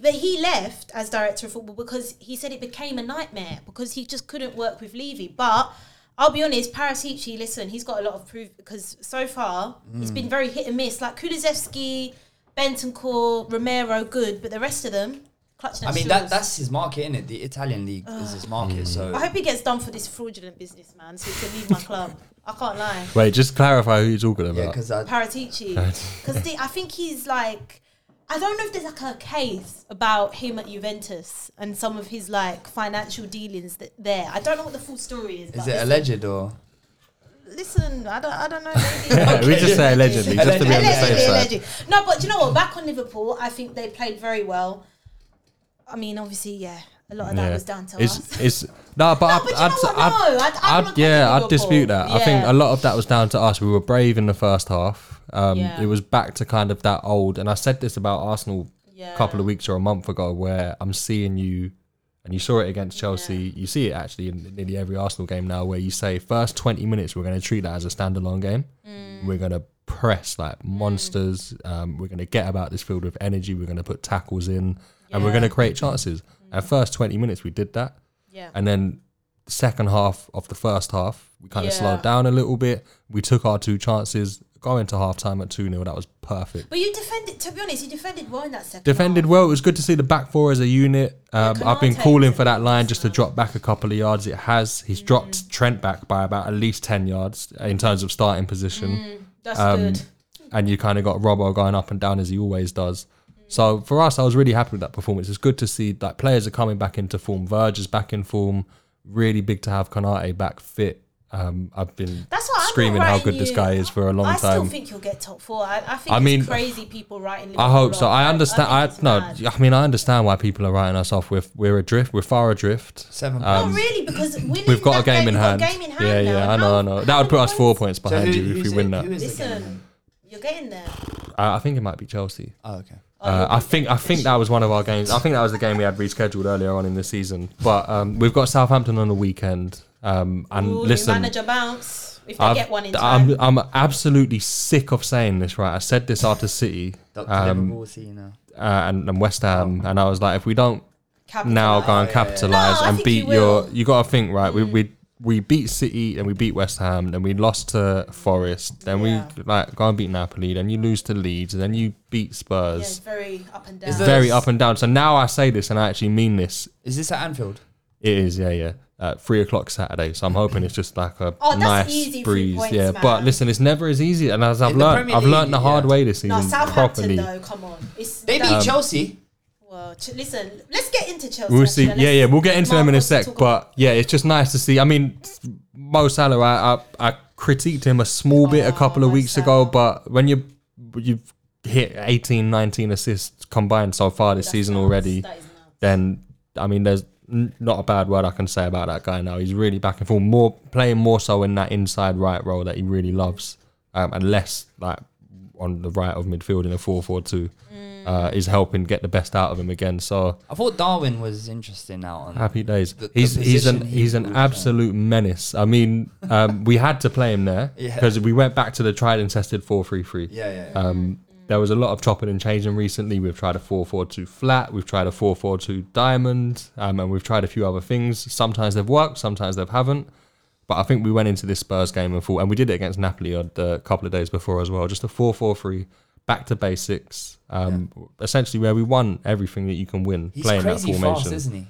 But he left as director of football because he said it became a nightmare because he just couldn't work with Levy. But I'll be honest, Paratici, listen, he's got a lot of proof because so far it's Mm. been very hit and miss. Like Kulusevski, Bentancur, Romero, good, but the rest of them, clutching I mean that that's his market, in it. The Italian league is his market. So I hope he gets done for this fraudulent business, man, so he can leave my club. I can't lie. Wait, just clarify who you're talking yeah, about. because I Paratici. Because I think he's like, I don't know if there's like a case about him at Juventus and some of his like financial dealings that there. I don't know what the full story is. is but it listen, alleged or Listen, I don't, I don't know. Maybe. we just say allegedly, just to be on the safe Allegedly, side. allegedly. No, but you know what? Back on Liverpool, I think they played very well. I mean, obviously, yeah, a lot of that was down to it's, us. It's no, but No, I'd, but I'd. I'd, No, I'd- I'm I'd- not yeah, I'd dispute Liverpool. that. I think a lot of that was down to us. We were brave in the first half. Um, Yeah. It was back to kind of that old, and I said this about Arsenal a couple of weeks or a month ago, where I'm seeing you, and you saw it against Chelsea. You see it actually in nearly every Arsenal game now, where you say first 20 minutes we're going to treat that as a standalone game. Mm. We're going to press like monsters. Um, we're going to get about this field with energy. We're going to put tackles in, and we're going to create chances. At first twenty minutes, we did that, Yeah. and then the second half of the first half, we kind of Yeah. slowed down a little bit. We took our two chances. Go into half time at 2 0. That was perfect. But you defended. To be honest, you defended well in that second. Defended half. well. It was good to see the back four as a unit. Um, Yeah, I've been calling for that line just to drop back a couple of yards. It has. He's dropped Trent back by about at least 10 yards in terms of starting position. That's Um, good. And you kind of got Robbo going up and down as he always does. So for us, I was really happy with that performance. It's good to see that players are coming back into form. Virg is back in form. Really big to have Konate back fit. Um, I've been That's why screaming how writing good this guy is for a long time. I time. still think you'll get top four. I, I think I it's mean, crazy people writing. I hope so. off. I understand. I, think it's no. mad. I mean, I understand why people are writing us off. We're we're adrift. We're far adrift. Seven Um, Not really, because winning We've got a that game in hand. game in hand Yeah, now, yeah. I know. how- I know. That would put us four points? points behind you if who's we win that. who is the game? Listen, you're getting there. Uh, I think it might be Chelsea. Oh, okay. Uh, I think I think that was one of our games. I think that was the game we had rescheduled earlier on in the season. But um, we've got Southampton on the weekend. Um, and Ooh, new listen, manager bounce if they I've- get one in time. I'm I'm absolutely sick of saying this. Right, I said this after City um, Liverpool, see you now. uh, and, and West Ham, and I was like, if we don't now go and Capitalise. No, and beat you your. You got to think right. We we we beat City and we beat West Ham, then we lost to Forest, then Yeah. we like go and beat Napoli, then you lose to Leeds, and then you beat Yeah, it's Spurs. very up and down. Is It's very up and down. So now I say this, and I actually mean this. Is this at Anfield? It is, yeah, yeah. At three o'clock Saturday, so I'm hoping it's just like a Oh, that's nice easy, breeze. points, yeah, man. but listen, it's never as easy, and as I've learned, I've learned the League, hard yeah. way this no, season Southampton properly. though, come on. It's They beat that- Chelsea. Well, ch- listen, let's get into Chelsea. We'll see. actually. Yeah, yeah, we'll get into them in a sec. But yeah, it's just nice to see. I mean, Mo Salah, I, I, I critiqued him a small bit a Oh, couple of Mo weeks ago, but when you you've hit 18, 19 assists combined so far this That's season nuts. already, That is nuts. then I mean, there's n- not a bad word I can say about that guy now. He's really back and forth, more playing more so in that inside right role that he really loves, um, and less like on the right of midfield in a 4-4-2. Mm. Uh, is helping get the best out of him again. So I thought Darwin was interesting now. on. Happy days. The- the he's he's an he he's an was absolute menace. I mean, um, we had to play him there Yeah. because we went back to the tried and tested four three three. Yeah, yeah. yeah. Um, there was a lot of chopping and changing recently. We've tried a four four two flat. We've tried a four four two diamond, um, and we've tried a few other things. Sometimes they've worked, sometimes they haven't. But I think we went into this Spurs game and thought, and we did it against Napoli a uh, couple of days before as well. Just a four four three, back to basics. Um, Essentially, where we won everything that you can win He's playing that crazy formation fast, isn't he?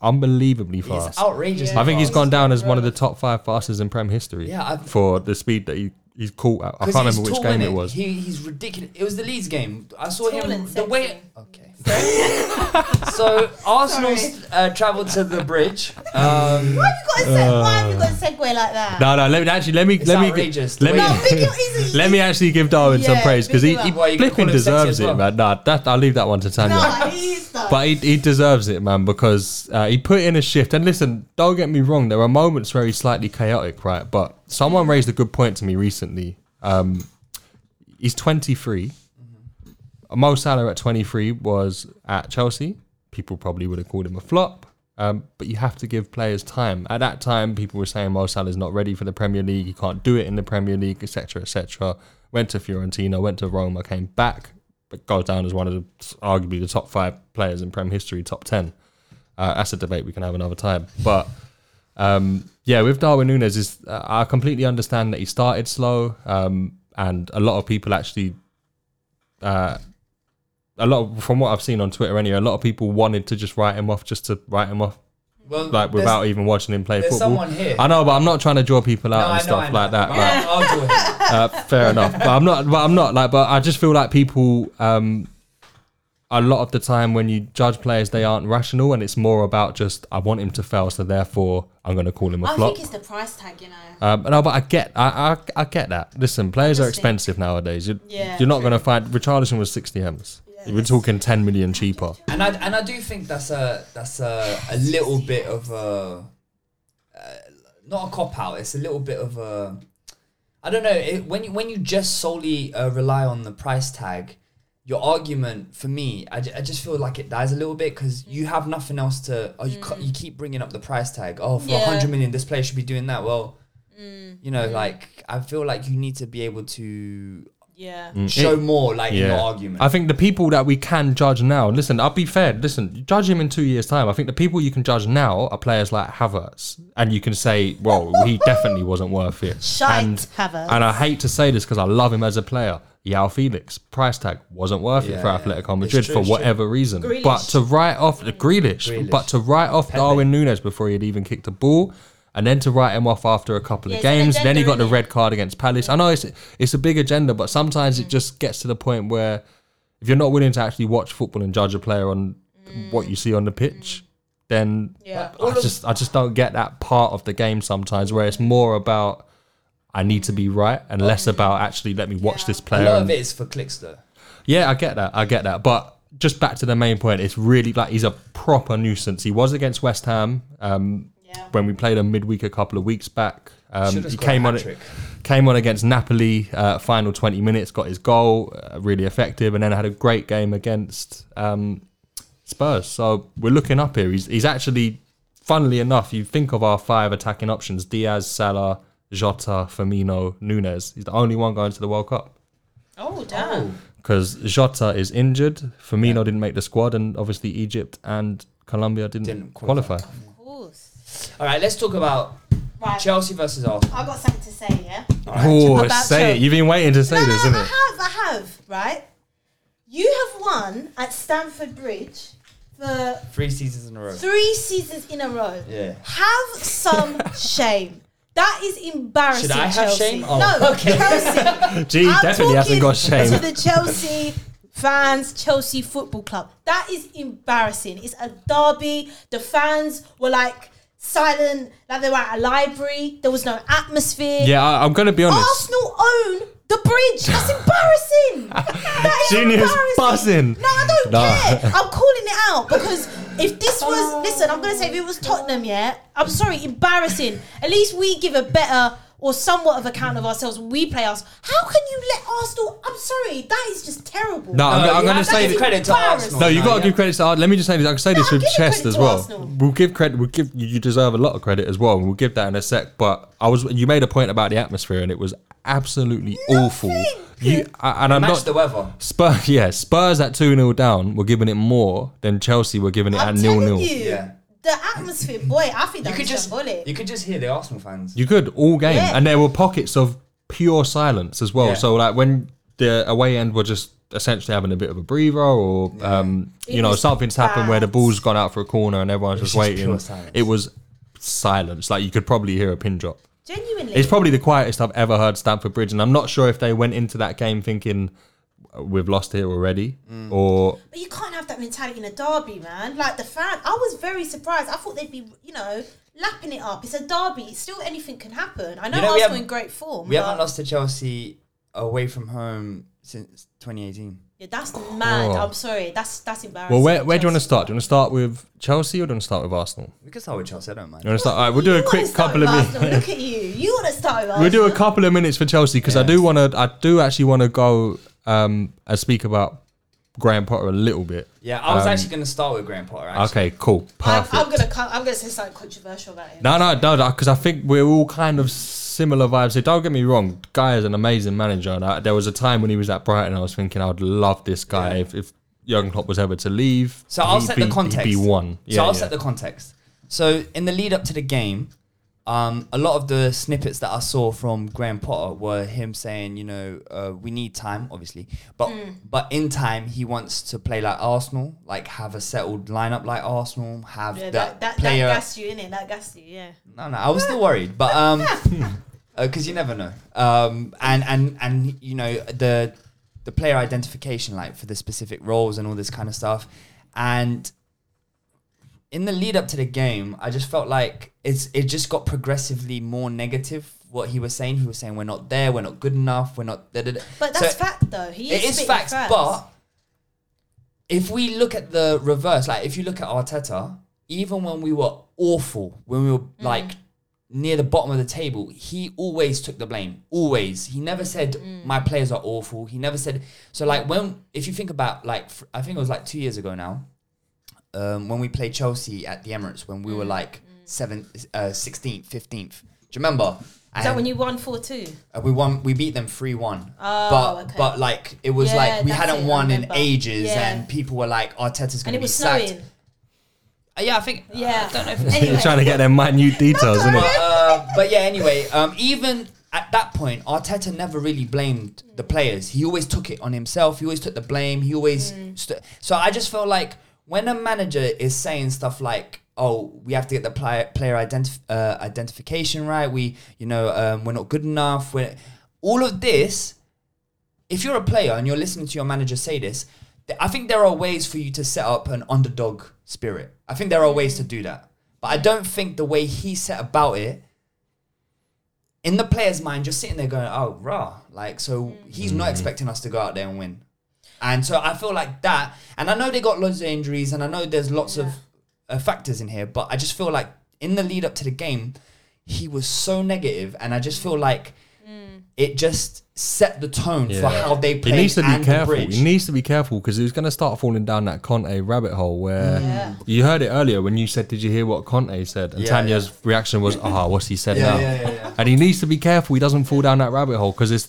unbelievably He's fast. outrageous. I think he's gone down as one of the top five fastest in Prem history. Yeah, I've- for the speed that he he's caught. at. I 'Cause can't remember which game innit? it was. He, he's ridiculous. It was the Leeds game. I saw Tall him and the way. Okay. so Arsenal uh, travelled to the bridge. Um, Why have you got to say, why have you got to segue like that? no, no. Let me actually let me It's let me outrageous, let me No, big him- he's- let me actually give Darwin some Yeah, praise because he, him he up. Why, you gonna flipping call him sexy deserves as it, well? man. Nah, that I'll leave that one to Tanya. No, he's the. But he, he deserves it, man, because uh, he put in a shift. And listen, don't get me wrong, there are moments where he's slightly chaotic, right? But someone raised a good point to me recently. Um, he's 23. Mo Salah at 23 was at Chelsea. People probably would have called him a flop. Um, but you have to give players time. At that time, people were saying Mo Salah's not ready for the Premier League. He can't do it in the Premier League, etc., etc. Went to Fiorentina, went to Roma, came back, but goes down as one of the arguably the top five players in Prem history, top ten. Uh, that's a debate we can have another time. But um, yeah, with Darwin Nunez, is uh, I completely understand that he started slow, um, and a lot of people actually, uh, a lot of, from what I've seen on Twitter anyway, a lot of people wanted to just write him off, just to write him off, well, like without even watching him play there's football. someone here. I know, but I'm not trying to draw people out No, and know, stuff like that. But Like, I'll, I'll do it. uh, fair enough. But I'm not. But I'm not like. But I just feel like people. Um, a lot of the time when you judge players, they aren't rational, and it's more about just I want him to fail, so therefore I'm going to call him a I flop. I think it's the price tag, you know. Um, no, but I get, I, I, I get that. Listen, players are expensive nowadays. You're, Yeah, you're not going to find. Richarlison was 60 m's. Yeah, We're talking 10 million cheaper. and I and I do think that's a that's a, a little bit of a uh, not a cop out. It's a little bit of a I don't know. It, when you when you just solely uh, rely on the price tag, your argument for me, I, I just feel like it dies a little bit because you have nothing else to. Oh, you ca- you keep bringing up the price tag. Oh, for a Mm. Yeah. Mm. hundred million, this player should be doing that. Well, you know, like I feel like you need to be able to Yeah. Mm. show It- more like in your argument. I think the people that we can judge now, listen, I'll be fair, listen, judge him in two years' time. I think the people you can judge now are players like Havertz. And you can say, well, he definitely wasn't worth it. Shite and, Havertz. And I hate to say this because I love him as a player. Joao Felix, price tag, wasn't worth Yeah, it for yeah. Atletico Madrid true, for it's true. whatever reason. Grealish. But to write off the Grealish, Grealish. but to write off Pepe. Darwin Nunez before he had even kicked a ball, and then to write him off after a couple Yeah, of it's an games, then he got the red card against Palace. I know it's it's a big agenda, but sometimes it just gets to the point where if you're not willing to actually watch football and judge a player on what you see on the pitch, then Yeah. I just I just don't get that part of the game sometimes where it's more about I need to be right and less about actually let me watch this player. a lot and- of it is for clicks though. yeah, I get that. I get that. But just back to the main point, it's really like he's a proper nuisance. He was against West Ham um, Yeah. when we played him midweek a couple of weeks back. Um, he came on hat-trick. Came on against Napoli, uh, final 20 minutes, got his goal, uh, really effective, and then had a great game against um, Spurs. So we're looking up here. He's, he's actually, funnily enough, you think of our five attacking options Diaz, Salah, Jota, Firmino, Nunez. He's the only one going to the World Cup Oh damn. because Jota is injured. Firmino didn't make the squad, and obviously Egypt and Colombia didn't, Didn't qualify. qualify. Of course. All right, let's talk about Right. Chelsea versus Arsenal. I've got something to say. Yeah. Oh, About say it! Chelsea. You've been waiting to say no, this, no, isn't I have. I have. Right. You have won at Stamford Bridge for Three seasons in a row. three seasons in a row. Yeah. Have some shame. That is embarrassing. Should I have Chelsea. shame? Oh, no, okay. Chelsea. Gee, I'm definitely hasn't talking got shame. To the Chelsea fans, Chelsea Football Club. That is embarrassing. It's a derby. The fans were like silent, like they were at a library. There was no atmosphere. Yeah, I, I'm going to be honest. Arsenal own the bridge. That's embarrassing. That is Genius embarrassing. buzzing. No, I don't No. care. I'm calling it out because if this was, oh. listen, I'm gonna say if it was Tottenham, yeah, I'm sorry, embarrassing. At least we give a better or somewhat of account of ourselves when we play us. How can you let Arsenal? I'm sorry, that is just terrible. No, I'm, No, I'm going to say give credit to embarrassing. Arsenal. No, you No, got to yeah. give credit to. Let me just say this. I can say this with chest as well. Arsenal. We'll give credit. We'll give you. You deserve a lot of credit as well. We'll give that in a sec. But I was. You made a point about the atmosphere, and it was absolutely awful. You I- and I'm Match not. the weather. Spurs, yeah, Spurs at 2 0 down were giving it more than Chelsea were giving it I'm at nil telling nil. you, Yeah. The atmosphere, boy, I think You could just bullet. you could just hear the Arsenal fans. You could all game, Yeah. and there were pockets of pure silence as well. Yeah. So like when the away end were just essentially having a bit of a breather, or um, It you know was something's happened where the ball's gone out for a corner and everyone's just just waiting. pure. It was silence. Like you could probably hear a pin drop. Genuinely, It's probably the quietest I've ever heard Stamford Bridge, and I'm not sure if they went into that game thinking "Uh, we've lost here already, Mm. or But you can't have that mentality in a derby, man. Like the fan, I was very surprised. I thought they'd be, you know, lapping it up. It's a derby. Still, anything can happen. I know, You know, Arsenal haven't- in great form. We but- haven't lost to Chelsea away from home since 2018. Yeah, that's mad. Oh. I'm sorry. That's that's embarrassing. well, where, where do you want to start? Do you want to start with Chelsea or do you want to start with Arsenal? We can start with Chelsea. I don't mind. You want to start? All right, we'll do You a quick couple of minutes. Look at you. You want to start with We'll do a couple of minutes for Chelsea because I do want to. I do actually want to go um, and speak about Graham Potter a little bit. Yeah, I was Um, actually going to start with Graham Potter. Actually. Okay, cool, I'm, perfect. I'm gonna come, I'm gonna say something controversial about him. No, no, no, because I think we're all kind of similar vibes. here. Don't get me wrong, guy is an amazing manager. And I, there was a time when he was at Brighton, I was thinking I would love this guy Yeah. if, if Jurgen Klopp was ever to leave. So I'll he'd set be- the context. He'd be one. so I'll yeah. set the context. So in the lead up to the game, um, a lot of the snippets that I saw from Graham Potter were him saying, you know, uh, we need time, obviously, but but in time he wants to play like Arsenal, like have a settled lineup like Arsenal, have Yeah, that, that, that, player. that gassed you, innit? That gassed you, yeah. No, no, I was still worried, but um, because you never know. Um, and and and you know the the player identification, like for the specific roles and all this kind of stuff, and in the lead up to the game, I just felt like it's it just got progressively more negative. What he was saying, he was saying we're not there, we're not good enough, we're not. Da, da, da. But So that's fact, though. He is it is spitting facts, but if we look at the reverse, like if you look at Arteta, even when we were awful, when we were mm. like near the bottom of the table, he always took the blame. Always. He never said mm. my players are awful. He never said so. Like when, if you think about like, I think it was like two years ago now, um, when we played Chelsea at the Emirates, when we were like seventh, uh, sixteenth, fifteenth. Do you remember? Is that when you won four two? Uh, we won. We beat them three one. Oh, but okay. but like it was Yeah, like we hadn't it, won in ages, Yeah. and people were like, "Arteta's going to be was sacked." snowing. Uh, yeah, I think. Yeah. I don't know. If Anyway. Trying to get their minute details, isn't it? uh, but yeah, anyway, um, even at that point, Arteta never really blamed the players. He always took it on himself. He always took the blame. He always. Mm. St- so I just felt like when a manager is saying stuff like, "Oh, we have to get the player player identif- uh, identification right. We, you know, um, we're not good enough. We're all of this." If you're a player and you're listening to your manager say this, th- I think there are ways for you to set up an underdog spirit. I think there are ways to do that. But I don't think the way he set about it, in the player's mind, just sitting there going, oh, rah. Like, so he's not expecting us to go out there and win. And so I feel like that, and I know they got loads of injuries, and I know there's lots of uh, factors in here, but I just feel like in the lead up to the game, he was so negative, and I just feel like it just set the tone for how they played. He needs to be careful. bridge. He needs to be careful because he's going to start falling down that Conte rabbit hole where Yeah. you heard it earlier when you said, "Did you hear what Conte said?" And Yeah, Tanya's yeah. reaction was, "Ah, what's he said Yeah, now?" yeah, yeah, yeah. And he needs to be careful. He doesn't fall down that rabbit hole because it's.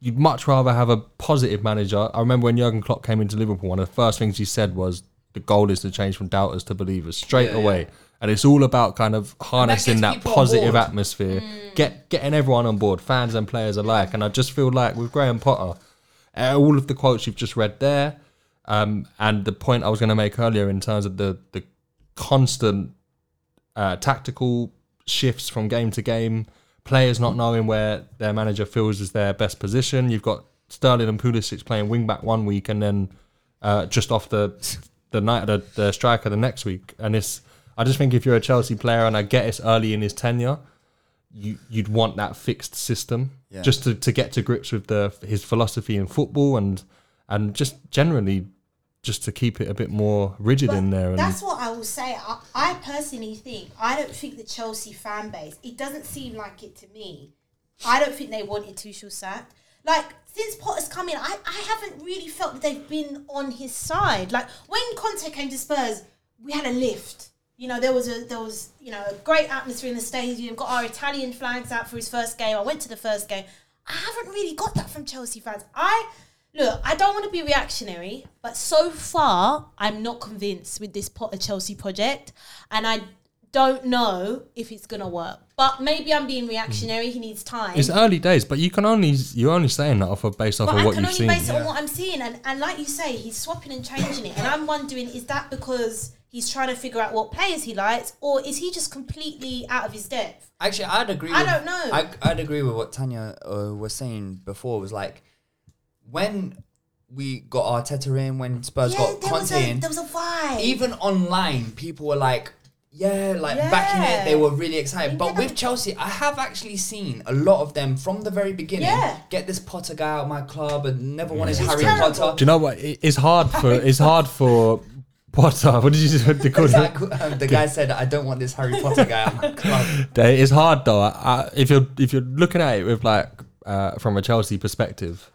You'd much rather have a positive manager. I remember when Jurgen Klopp came into Liverpool, one of the first things he said was, "The goal is to change from doubters to believers straight Yeah, away." And it's all about kind of harnessing gets that, positive atmosphere, get getting everyone on board, fans and players alike. And I just feel like with Graham Potter, uh, all of the quotes you've just read there, um, and the point I was going to make earlier in terms of the the constant uh, tactical shifts from game to game, players not knowing where their manager feels is their best position. You've got Sterling and Pulisic playing wing back one week and then uh, just off the the night of the, the striker the next week, and it's. I just think if you're a Chelsea player, and I get it's early in his tenure, you you'd want that fixed system Yeah. just to, to get to grips with the his philosophy in football and and just generally just to keep it a bit more rigid in there. And That's what I will say. I, I personally think I don't think the Chelsea fan base. It doesn't seem like it to me. I don't think they wanted Tuchel sacked. Like since Potter's come in, I, I haven't really felt that they've been on his side. Like when Conte came to Spurs, we had a lift. You know, there was a there was you know a great atmosphere in the stadium. Got our Italian flags out for his first game. I went to the first game. I haven't really got that from Chelsea fans. I look, I don't want to be reactionary, but so far I'm not convinced with this Potter Chelsea project, and I don't know if it's gonna work. But maybe I'm being reactionary. He needs time. it's early days, but you can only you're only saying that off of based off But of I what can you've only seen. base it on what I'm seeing, and, and like you say, he's swapping and changing it. And I'm wondering, is that because he's trying to figure out what players he likes, or is he just completely out of his depth? Actually, I'd agree. I with, don't know. I, I'd agree with what Tanya uh, was saying before. Was like when we got Arteta in, when Spurs yeah, got there was, Conte a, in. there was a vibe. Even online, people were like, "Yeah, like backing it." Yeah. They were really excited. But get with Chelsea, I have actually seen a lot of them from the very beginning Yeah. get this Potter guy out of my club and never wanted He's Harry terrible. Potter. Do you know what? It's hard for it's hard for Potter. What did you say? call It's like, um, the guy said, "I don't want this Harry Potter guy out of my club." It's hard though. I, I, if you're if you're looking at it with like uh, from a Chelsea perspective,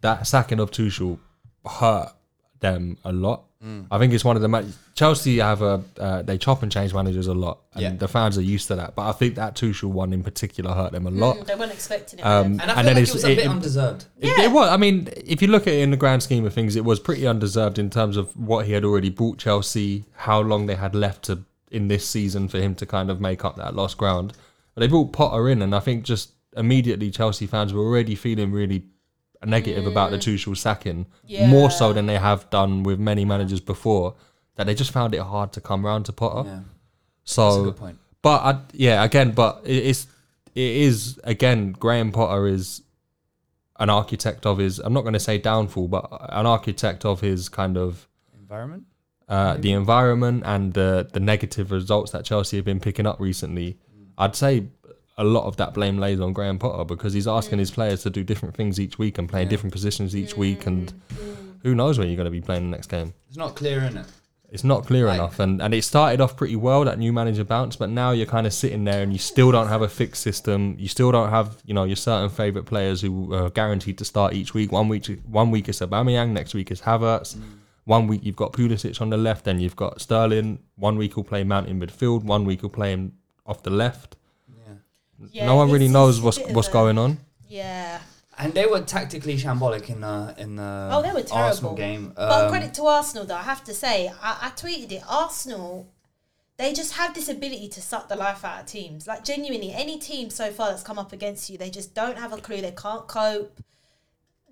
that sacking of Tuchel hurt them a lot. Mm. I think it's one of the ma- Chelsea have a uh, they chop and change managers a lot, and Yeah. the fans are used to that. But I think that Tuchel one in particular hurt them a lot. Mm, they weren't expecting it. Um. And I feel And then like it's- it was a it- bit it- undeserved. It, it was. I mean, if you look at it in the grand scheme of things, it was pretty undeserved in terms of what he had already brought Chelsea, how long they had left to in this season for him to kind of make up that lost ground. But they brought Potter in, and I think just immediately Chelsea fans were already feeling really negative about the Tuchel sacking, more so than they have done with many managers before. That they just found it hard to come round to Potter. Yeah. So, That's a good point. but I, yeah, again, but it, it's it is again Graham Potter is an architect of his. I'm not going to say downfall, but an architect of his kind of Environment. uh, the environment and the the negative results that Chelsea have been picking up recently. I'd say a lot of that blame lays on Graham Potter because he's asking his players to do different things each week and play different positions each week, and who knows when you're going to be playing the next game. It's not clear, in it? It's not clear Like- enough, and and it started off pretty well that new manager bounce, but now you're kind of sitting there and you still don't have a fixed system. You still don't have you know your certain favorite players who are guaranteed to start each week. One week one week it's Aubameyang, next week is Havertz. Mm. One week you've got Pulisic on the left, then you've got Sterling. One week he'll play Mount in midfield. One week he'll play him off the left. Yeah, no one really knows what's what's going on. Yeah. And they were tactically shambolic in the in the Oh, they were terrible. Arsenal game. but Um, credit to Arsenal, though. I have to say, I, I tweeted it. Arsenal, they just have this ability to suck the life out of teams. Like genuinely, any team so far that's come up against you, they just don't have a clue. They can't cope.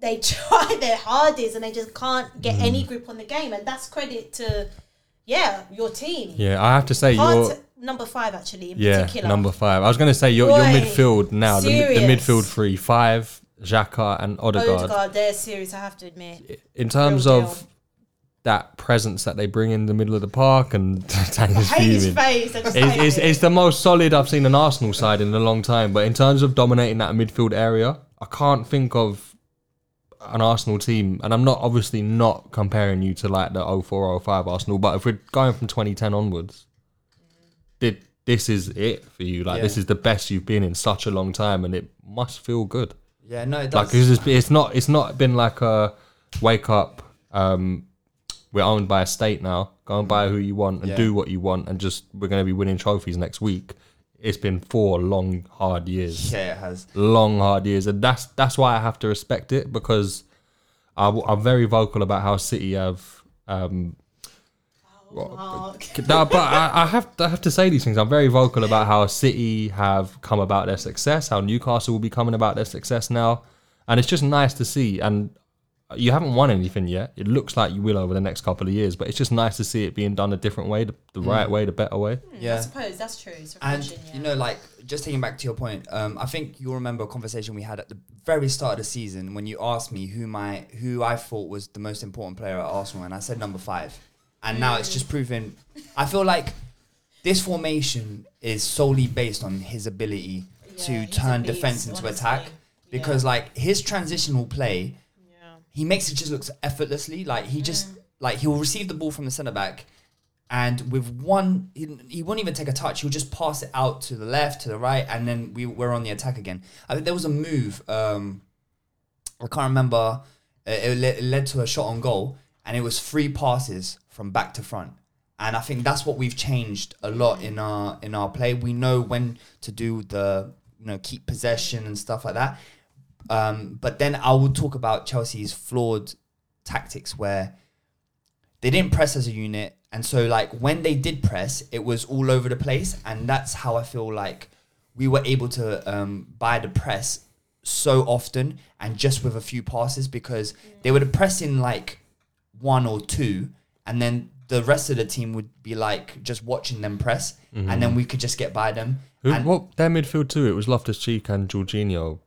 They try their hardest and they just can't get any Mm. grip on the game. And that's credit to, yeah, your team. Yeah, I have to say Hard you're to, number five actually in yeah particular. number five. I was going to say your your midfield now the, the midfield three five Xhaka and Odegaard. Odegaard, they're serious. I have to admit. In terms Real of deal. that presence that they bring in the middle of the park and Tanya's fuming. face. It's, it's, it. it's the most solid I've seen an Arsenal side in a long time. But in terms of dominating that midfield area, I can't think of an Arsenal team. And I'm not obviously not comparing you to like the 04 05 Arsenal. But if we're going from 2010 onwards, this is it for you? Like Yeah. this is the best you've been in such a long time, and it must feel good. yeah, no, it Like it's, it's not it's not been like a wake up. Um, we're owned by a state now. Go and buy who you want and Yeah. do what you want, and just we're going to be winning trophies next week. It's been four long hard years, yeah, it has. long hard years, and that's that's why I have to respect it because I, am very vocal about how City have. Um, Mark. no, but I, I have I have to say these things. I'm very vocal about how City have come about their success, how Newcastle will be coming about their success now, and it's just nice to see. And you haven't won anything yet. It looks like you will over the next couple of years, but it's just nice to see it being done a different way, the, the right way, the better way. Yeah, I suppose that's true. It's And yeah. you know, like just taking back to your point, um, I think you'll remember a conversation we had at the very start of the season when you asked me who my who I thought was the most important player at Arsenal, and I said number five. And now it's just proven. I feel like this formation is solely based on his ability Yeah, to he's a turn beast, defense into honestly. attack, because like his transitional play, Yeah. he makes it just look effortlessly. Like he just like he will receive the ball from the centre back, and with one, he, he won't even take a touch. He'll just pass it out to the left, to the right, and then we we're on the attack again. I think there was a move. Um, I can't remember. It, le- it led to a shot on goal, and it was three passes from back to front. And I think that's what we've changed a lot in our in our play. We know when to do the you know keep possession and stuff like that. Um, but then I will talk about Chelsea's flawed tactics where they didn't press as a unit, and so like when they did press, it was all over the place, and that's how I feel like we were able to um, buy the press so often and just with a few passes because they were press in like one or two, and then the rest of the team would be like just watching them press, and then mm-hmm. we could just get by them. Who, and what their midfield too? It was Loftus Cheek and Jorginho,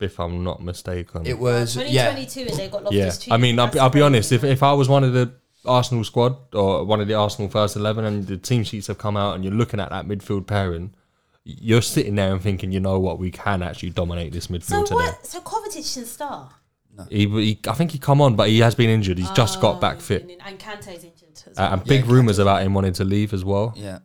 if I'm not mistaken. it was yeah. 2022 and they got yeah, Loftus Cheek. I mean, I'll, be- I'll be honest. If, if I was one of the Arsenal squad or one of the Arsenal first eleven, and the team sheets have come out, and you're looking at that midfield pairing, you're sitting there and thinking, you know what, we can actually dominate this midfield So today. what? So Kovacic should start. He, he, I think he come on, but he has been injured. He's just got back fit, And, and Kante's injured. as uh, well. and big rumours about him wanting to leave as well, Yeah.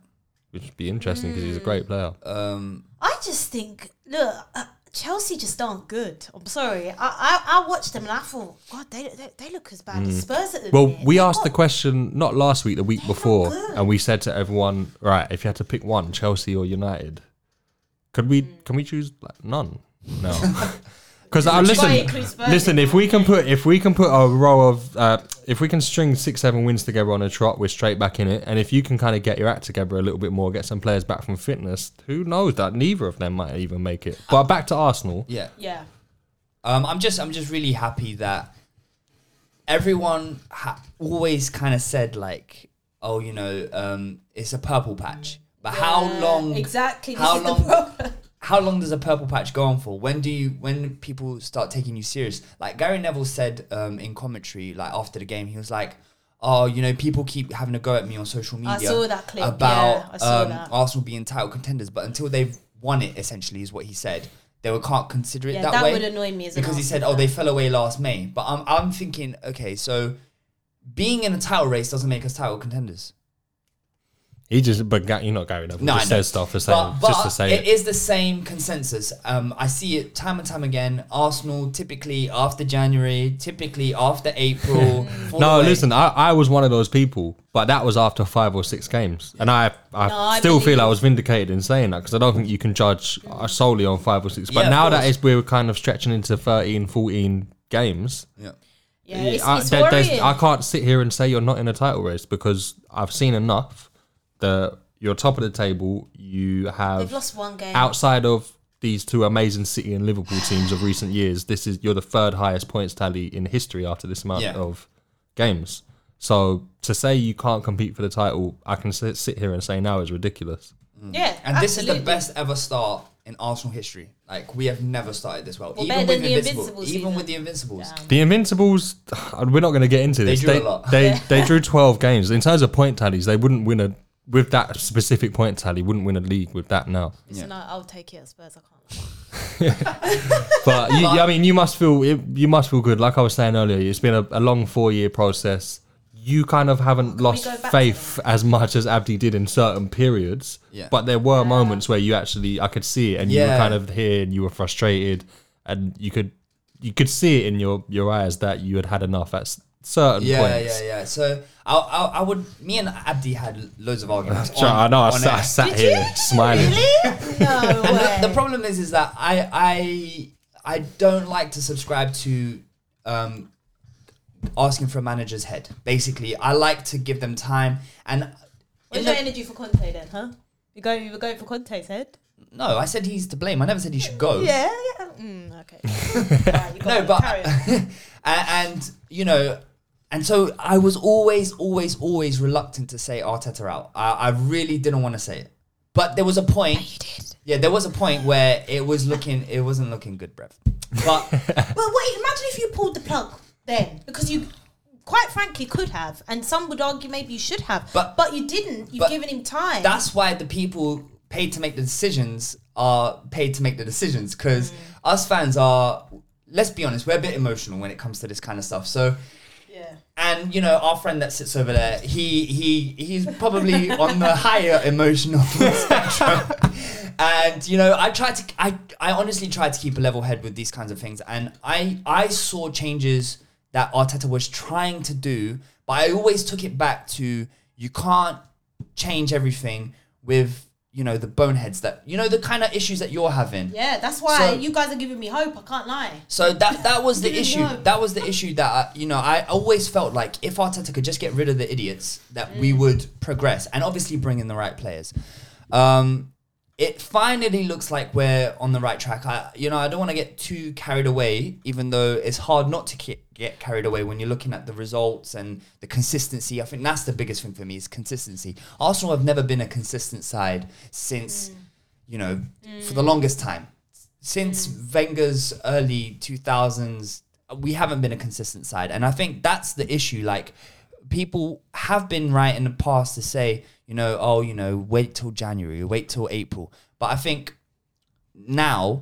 which would be interesting because he's a great player. Um, I just think, look, uh, Chelsea just aren't good. I'm sorry. I, I, I watched them and I thought, God, they, they, they look as bad as Spurs at the Mm. Well, minute. we They've asked the got- question not last week, the week before, good. and we said to everyone, right, if you had to pick one, Chelsea or United, could we can we choose like, none? No, because I listen. Listen, if we can put if we can put a row of uh, if we can string six seven wins together on a trot, we're straight back in it. And if you can kind of get your act together a little bit more, get some players back from fitness, who knows that neither of them might even make it. But back to Arsenal. yeah. Yeah. Um, I'm just I'm just really happy that everyone ha- always kind of said like, oh, you know, um, it's a purple patch. But how long? Exactly. This How is long? How long does a purple patch go on for? When do you when people start taking you serious? Like Gary Neville said um, in commentary, like after the game, he was like, "Oh, you know, people keep having a go at me on social I media saw that clip, about yeah, I saw um, that. Arsenal being title contenders, but until they've won it, essentially, is what he said." They were, can't consider it Yeah, that, that way would annoy me as because he said, "Oh, they fell away last May." But I'm I'm thinking, okay, so being in a title race doesn't make us title contenders. He just, but Ga- you're not Gary Neville. No, No, I just know. says stuff for saying, But, but just to say it it. is the same consensus. Um, I see it time and time again. Arsenal typically after January, typically after April. fall No, away. listen, I, I was one of those people, but that was after five or six games, and I I No, I still feel I believe- was vindicated in saying that because I don't think you can judge uh, solely on five or six. But Yeah, of now that course. is we're kind of stretching into 13, 14 games. Yeah. Yeah, it's, I, it's there- there's- worrying. I can't sit here and say you're not in a title race because I've seen enough. The you're top of the table. You They've have lost one game. outside of these two amazing City and Liverpool teams of recent years. This is you're the third highest points tally in history after this amount Yeah. of games. So to say you can't compete for the title, I can sit sit here and say now is ridiculous. Mm. Yeah, And this is the absolutely. best ever start in Arsenal history. Like we have never started this well. Well, even better with than the Invincible, Invincibles even season. with the Invincibles. The Invincibles, we're not going to get into They this. drew a They lot. they, they drew twelve games. In terms of point tallies, they wouldn't win a with that specific point tally. Wouldn't win a league with that now. Listen, I- I'll take it at Spurs. I can't. But you, I mean, you must feel you must feel good. Like I was saying earlier, it's been a, a long four year process. You kind of haven't lost go back to faith as much as Abdi did in certain periods. Yeah. But there were moments where you actually, I could see it, and you were kind of here, and you were frustrated, and you could you could see it in your your eyes that you had had enough at certain Yeah, points. Yeah, yeah, yeah. So I, I, I would. Me and Abdi had loads of arguments. Sure, on- I know. I sat, I air. sat here smiling. Really? No And way. the, the problem is, is that I, I, I don't like to subscribe to um, asking for a manager's head. Basically, I like to give them time. And in Where's the- your energy for Conte then, huh? You going? You were going for Conte's head? no, I said he's to blame. I never said he should go. Yeah. yeah. Mm, okay. Alright, you got no, it. but Carry on. and, and you know, and so I was always, always, always reluctant to say Arteta out. I, I really didn't want to say it, but there was a point. Oh, you did. Yeah, there was a point where it was looking, it wasn't looking good, Brev. But But wait, imagine if you pulled the plug then, because you, quite frankly, could have, and some would argue maybe you should have, But- but you didn't. You've but given him time. that's why the people paid to make the decisions are paid to make the decisions because mm. us fans are. Let's be honest, we're a bit emotional when it comes to this kind of stuff. So. And you know, our friend that sits over there, he he he's probably on the higher emotional spectrum. And you know, I try to I I honestly try to keep a level head with these kinds of things. And I I saw changes that Arteta was trying to do, but I always took it back to you can't change everything with you know the boneheads that you know the kind of issues that you're having. Yeah, that's why So- you guys are giving me hope. I can't lie. So that that was the issue. That was the issue that I, you know I always felt like if Arteta could just get rid of the idiots, that we would progress and obviously bring in the right players. Um, it finally looks like we're on the right track. I you know I don't want to get too carried away, even though it's hard not to get, get carried away when you're looking at the results and the consistency. I think that's the biggest thing for me is consistency. Arsenal have never been a consistent side since mm. you know for the mm. longest time since Wenger's early 2000s, we haven't been a consistent side. And I think that's the issue. Like, people have been right in the past to say, you know, oh, you know, wait till January, wait till April. But I think now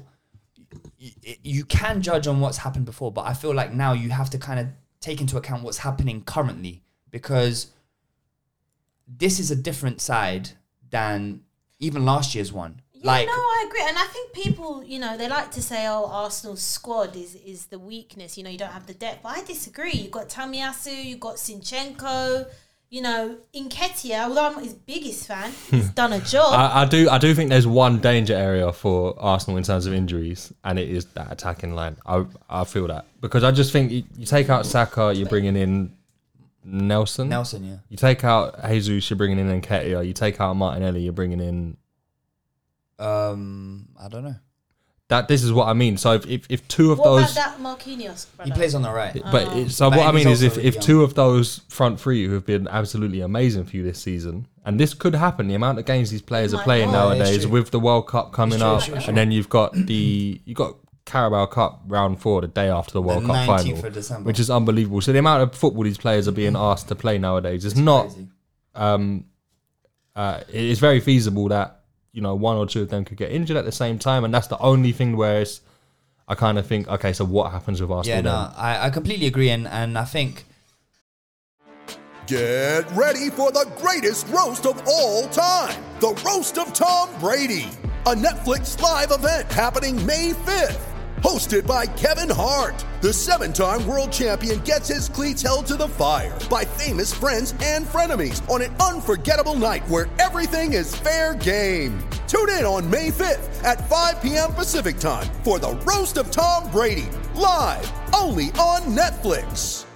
y- y- you can judge on what's happened before, but I feel like now you have to kind of take into account what's happening currently because this is a different side than even last year's one. Yeah, like, no, I agree, and I think people, you know, they like to say, "Oh, Arsenal's squad is is the weakness." You know, you don't have the depth, but I disagree. You have got Tomiyasu, you have got Zinchenko, you know, Nketiah. Although I'm not his biggest fan, he's done a job. I, I do I do think there's one danger area for Arsenal in terms of injuries, and it is that attacking line. I I feel that because I just think you, you take out Saka, you're bringing in Nelson. Nelson, yeah. You take out Jesus, you're bringing in Nketiah. You take out Martinelli, you're bringing in Um, I don't know. That. This is what I mean. So if if, if two of what those, about that Marquinhos? He plays on the right. but it, so But what I he's mean is if really if young. two of those front three who have been absolutely amazing for you this season, and this could happen. The amount of games these players are might playing not. Yeah, it's nowadays true. with the World Cup coming true, up, true, true. and then you've got the you got Carabao Cup round four the day after the World Cup 19th final, of December. which is unbelievable. So the amount of football these players are being asked to play nowadays is not. Crazy. Um, uh, it is very feasible that you know one or two of them could get injured at the same time, and that's the only thing where it's. I kind of think, okay, so what happens with Arsenal Yeah, then? no, I, I completely agree, and and I think Get ready for the greatest roast of all time the Roast of Tom Brady, a Netflix live event happening May 5th. Hosted by Kevin Hart, the seven time world champion gets his cleats held to the fire by famous friends and frenemies on an unforgettable night where everything is fair game. Tune in on May 5th at 5 p.m. Pacific time for the Roast of Tom Brady, live only on Netflix.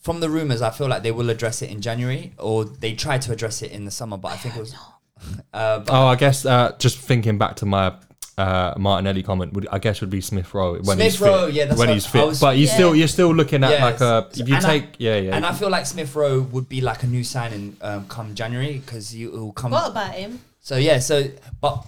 From the rumors, I feel like they will address it in January, or they tried to address it in the summer, but I think it was. Uh, but Oh, I guess uh, just thinking back to my uh, Martinelli comment, would I guess would be Smith Rowe when he's Smith Rowe, fit. yeah, that's when he's fit. was- but you yeah. still you're still looking at Yes. like a if you And I- take yeah yeah. And I feel like Smith Rowe would be like a new signing um, come January because he will come. What about him? So yeah, so but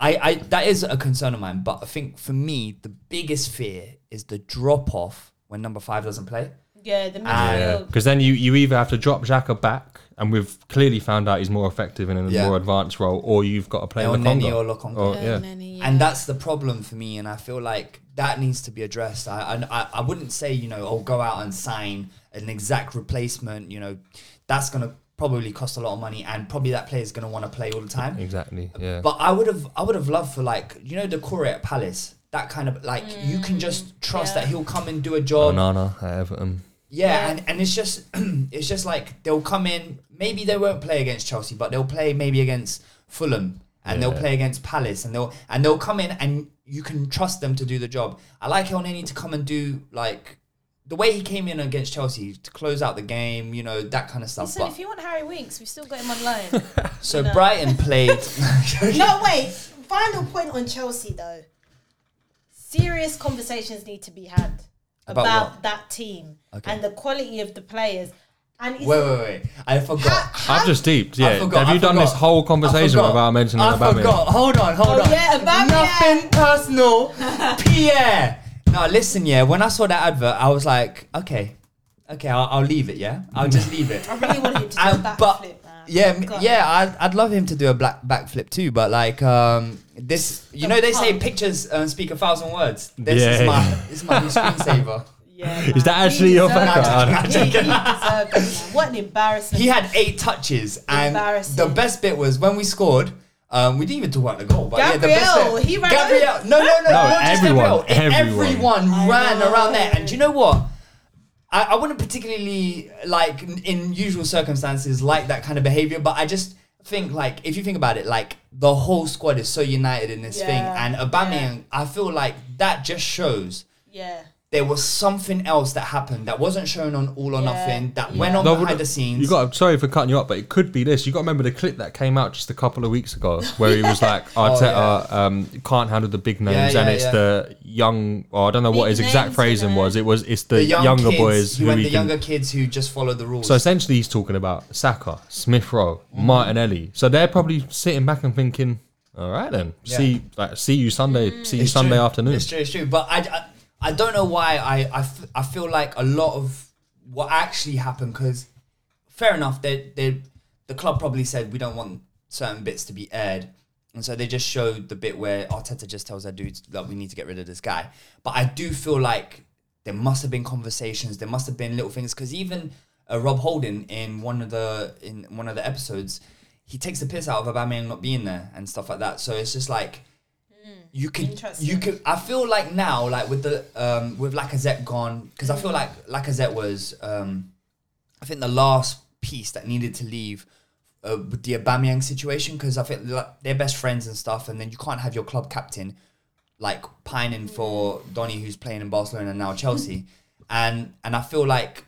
I, I that is a concern of mine. But I think for me, the biggest fear is the drop off when number five doesn't play. Yeah, the yeah, midfield. because then you, you either have to drop Xhaka back, and we've clearly found out he's more effective in a Yeah. more advanced role, or you've got to play El Lokonga. Neni or Lokonga. Or- yeah. Neni, And that's the problem for me, and I feel like that needs to be addressed. I, I I wouldn't say you know oh go out and sign an exact replacement. You know, that's gonna probably cost a lot of money, and probably that player's gonna want to play all the time. Exactly. Yeah. But I would have, I would have loved for like, you know, the core at Palace. That kind of like, you can just mm, trust yeah. that he'll come and do a job. Onana at Everton. Yeah, Yeah. and, and it's just, it's just like they'll come in. Maybe they won't play against Chelsea, but they'll play maybe against Fulham, and they'll play against Palace, and they'll and they'll come in, and you can trust them to do the job. I like Elneny to come and do like. The way he came in against Chelsea to close out the game, you know that kind of stuff. Listen, but if you want Harry Winks, we've still got him on loan. so No. Brighton played. no, wait. Final point on Chelsea, though. Serious conversations need to be had About about, that team Okay. and the quality of the players. And wait, wait, wait! I forgot. I've just deeped. Yeah. forgot, have you I done this whole conversation forgot. without mentioning I Aubameyang? forgot. Hold on, hold Oh, on. yeah, Aubameyang. Nothing personal. Pierre. No, listen, yeah. When I saw that advert, I was like, okay, okay, I'll, I'll leave it. Yeah, I'll just leave it. I really wanted to do a backflip, but man. Yeah, m- God. yeah, I'd, I'd love him to do a black backflip too. But like, um, this, you know, they say pictures uh, speak a thousand words. This Yeah. is my, this is my new screensaver. Yeah, Is man. that He actually your deserved background? it. He, he deserved it, man. What an embarrassment. He had eight touches, and Embarrassing. the best bit was when we scored. Um, we didn't even talk about the goal, but yeah, the best Gabriel, bit. he ran Gabriel, over- no, no, no, No, not just everyone, Gabriel. everyone. everyone ran know. around there, and do you know what? I, I wouldn't particularly like in- usual circumstances like that kind of behavior, but I just think like if you think about it, like the whole squad is so united in this thing, and Aubameyang, I feel like that just shows yeah. There was something else that happened that wasn't shown on All or Yeah, Nothing that yeah. went on No, behind the scenes. You got. Sorry for cutting you up, but it could be this. You got to remember the clip that came out just a couple of weeks ago, where he was like, "Arteta um, can't handle the big names, Oh, Yeah, and it's yeah. the young." Or I don't know what Big his exact phrasing you know. was. It was it's the, the young younger kids, boys he who went the can. younger kids who just follow the rules. So essentially, he's talking about Saka, Smith Rowe, Mm-hmm. Martinelli. So they're probably sitting back and thinking, "All right then, Yeah. see, like, see you Sunday, see you It's Sunday true. afternoon." It's true, it's true. But I, I, I don't know why I, I, f- I feel like a lot of what actually happened because fair enough, they, they, the club probably said we don't want certain bits to be aired. And so they just showed the bit where Arteta just tells their dudes that we need to get rid of this guy. But I do feel like there must have been conversations, there must have been little things because even uh, Rob Holding in one of the in one of the episodes, he takes the piss out of Aubameyang not being there and stuff like that. So it's just like you Interesting. you could I feel like now like with the um with Lacazette gone because I feel like Lacazette was um I think the last piece that needed to leave uh, with the Aubameyang situation because I think like, they're best friends and stuff and then you can't have your club captain like pining for Donny who's playing in Barcelona and now Chelsea. And and I feel like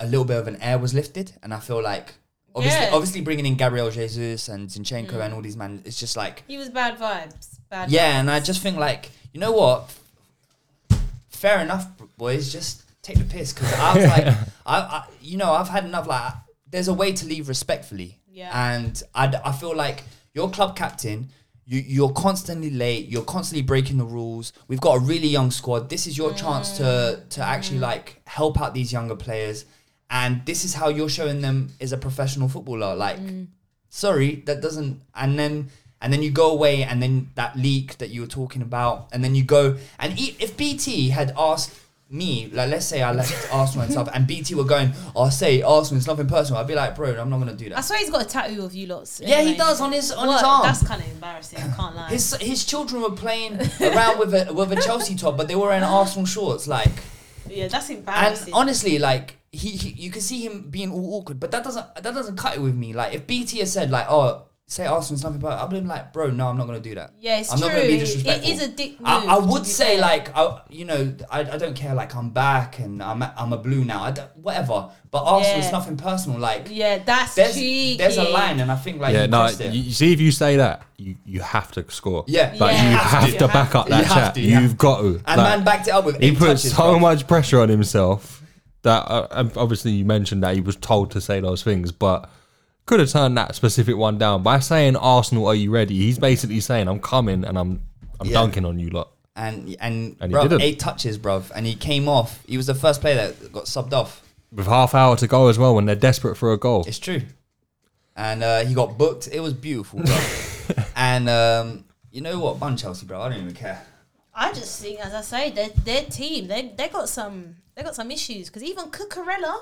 a little bit of an air was lifted and I feel like obviously Yeah. obviously bringing in Gabriel Jesus and Zinchenko and mm. all these men it's just like He was bad vibes. Bad yeah, vibes. and I just think like, you know what? Fair enough, boys. Just take the piss because I was like, I, I, you know, I've had enough. Like, there's a way to leave respectfully. Yeah. And I, I feel like your club captain. You, you're constantly late. You're constantly breaking the rules. We've got a really young squad. This is your chance to mm. to actually mm. like help out these younger players, and this is how you're showing them is a professional footballer. Like, mm. sorry, that doesn't. And then and then you go away, and then that leak that you were talking about, and then you go and e- if BT had asked me, like let's say I left Arsenal and stuff, and BT were going, "Oh, say Arsenal, it's nothing personal." I'd be like, "Bro, I'm not gonna do that. I swear he's got a tattoo of you lots. Yeah, he does on his on his arm. That's kind of embarrassing. I can't lie. His his children were playing around with a with a Chelsea top, but they were in Arsenal shorts. Like, yeah, that's embarrassing. and honestly, like he, he you can see him being all awkward, but that doesn't that doesn't cut it with me. Like, if BT has said like, "Oh, say Arsenal's nothing," but I've been like, "Bro, no, I'm not gonna do that." yeah, it's I'm true. not gonna be disrespectful. it is a dick move. I, I would say fair. like I, you know I, I don't care like I'm back and I'm a, I'm a blue now I don't, whatever but Arsenal Yeah. is nothing personal like yeah, that's there's cheeky. there's a line and I think like yeah, he no. it. You, you see, if you say that, you, you have to score. Yeah. like Yeah. you You have, have to, to. back up that have chat. to, you have You've got to. and Like, man backed it up with he eight put touches, so bro. much pressure on himself that uh, obviously you mentioned that he was told to say those things, but could have turned that specific one down by saying Arsenal, are you ready? He's basically saying I'm coming and I'm I'm Yeah. dunking on you lot. and and, And he didn't. eight touches bruv and he came off he was the first player that got subbed off With half hour to go as well, when they're desperate for a goal. it's true and uh, he got booked it was beautiful bro and um, you know what bun Chelsea bro I don't even care I just think, as I say, their their team they they got some they got some issues because even Cucurella,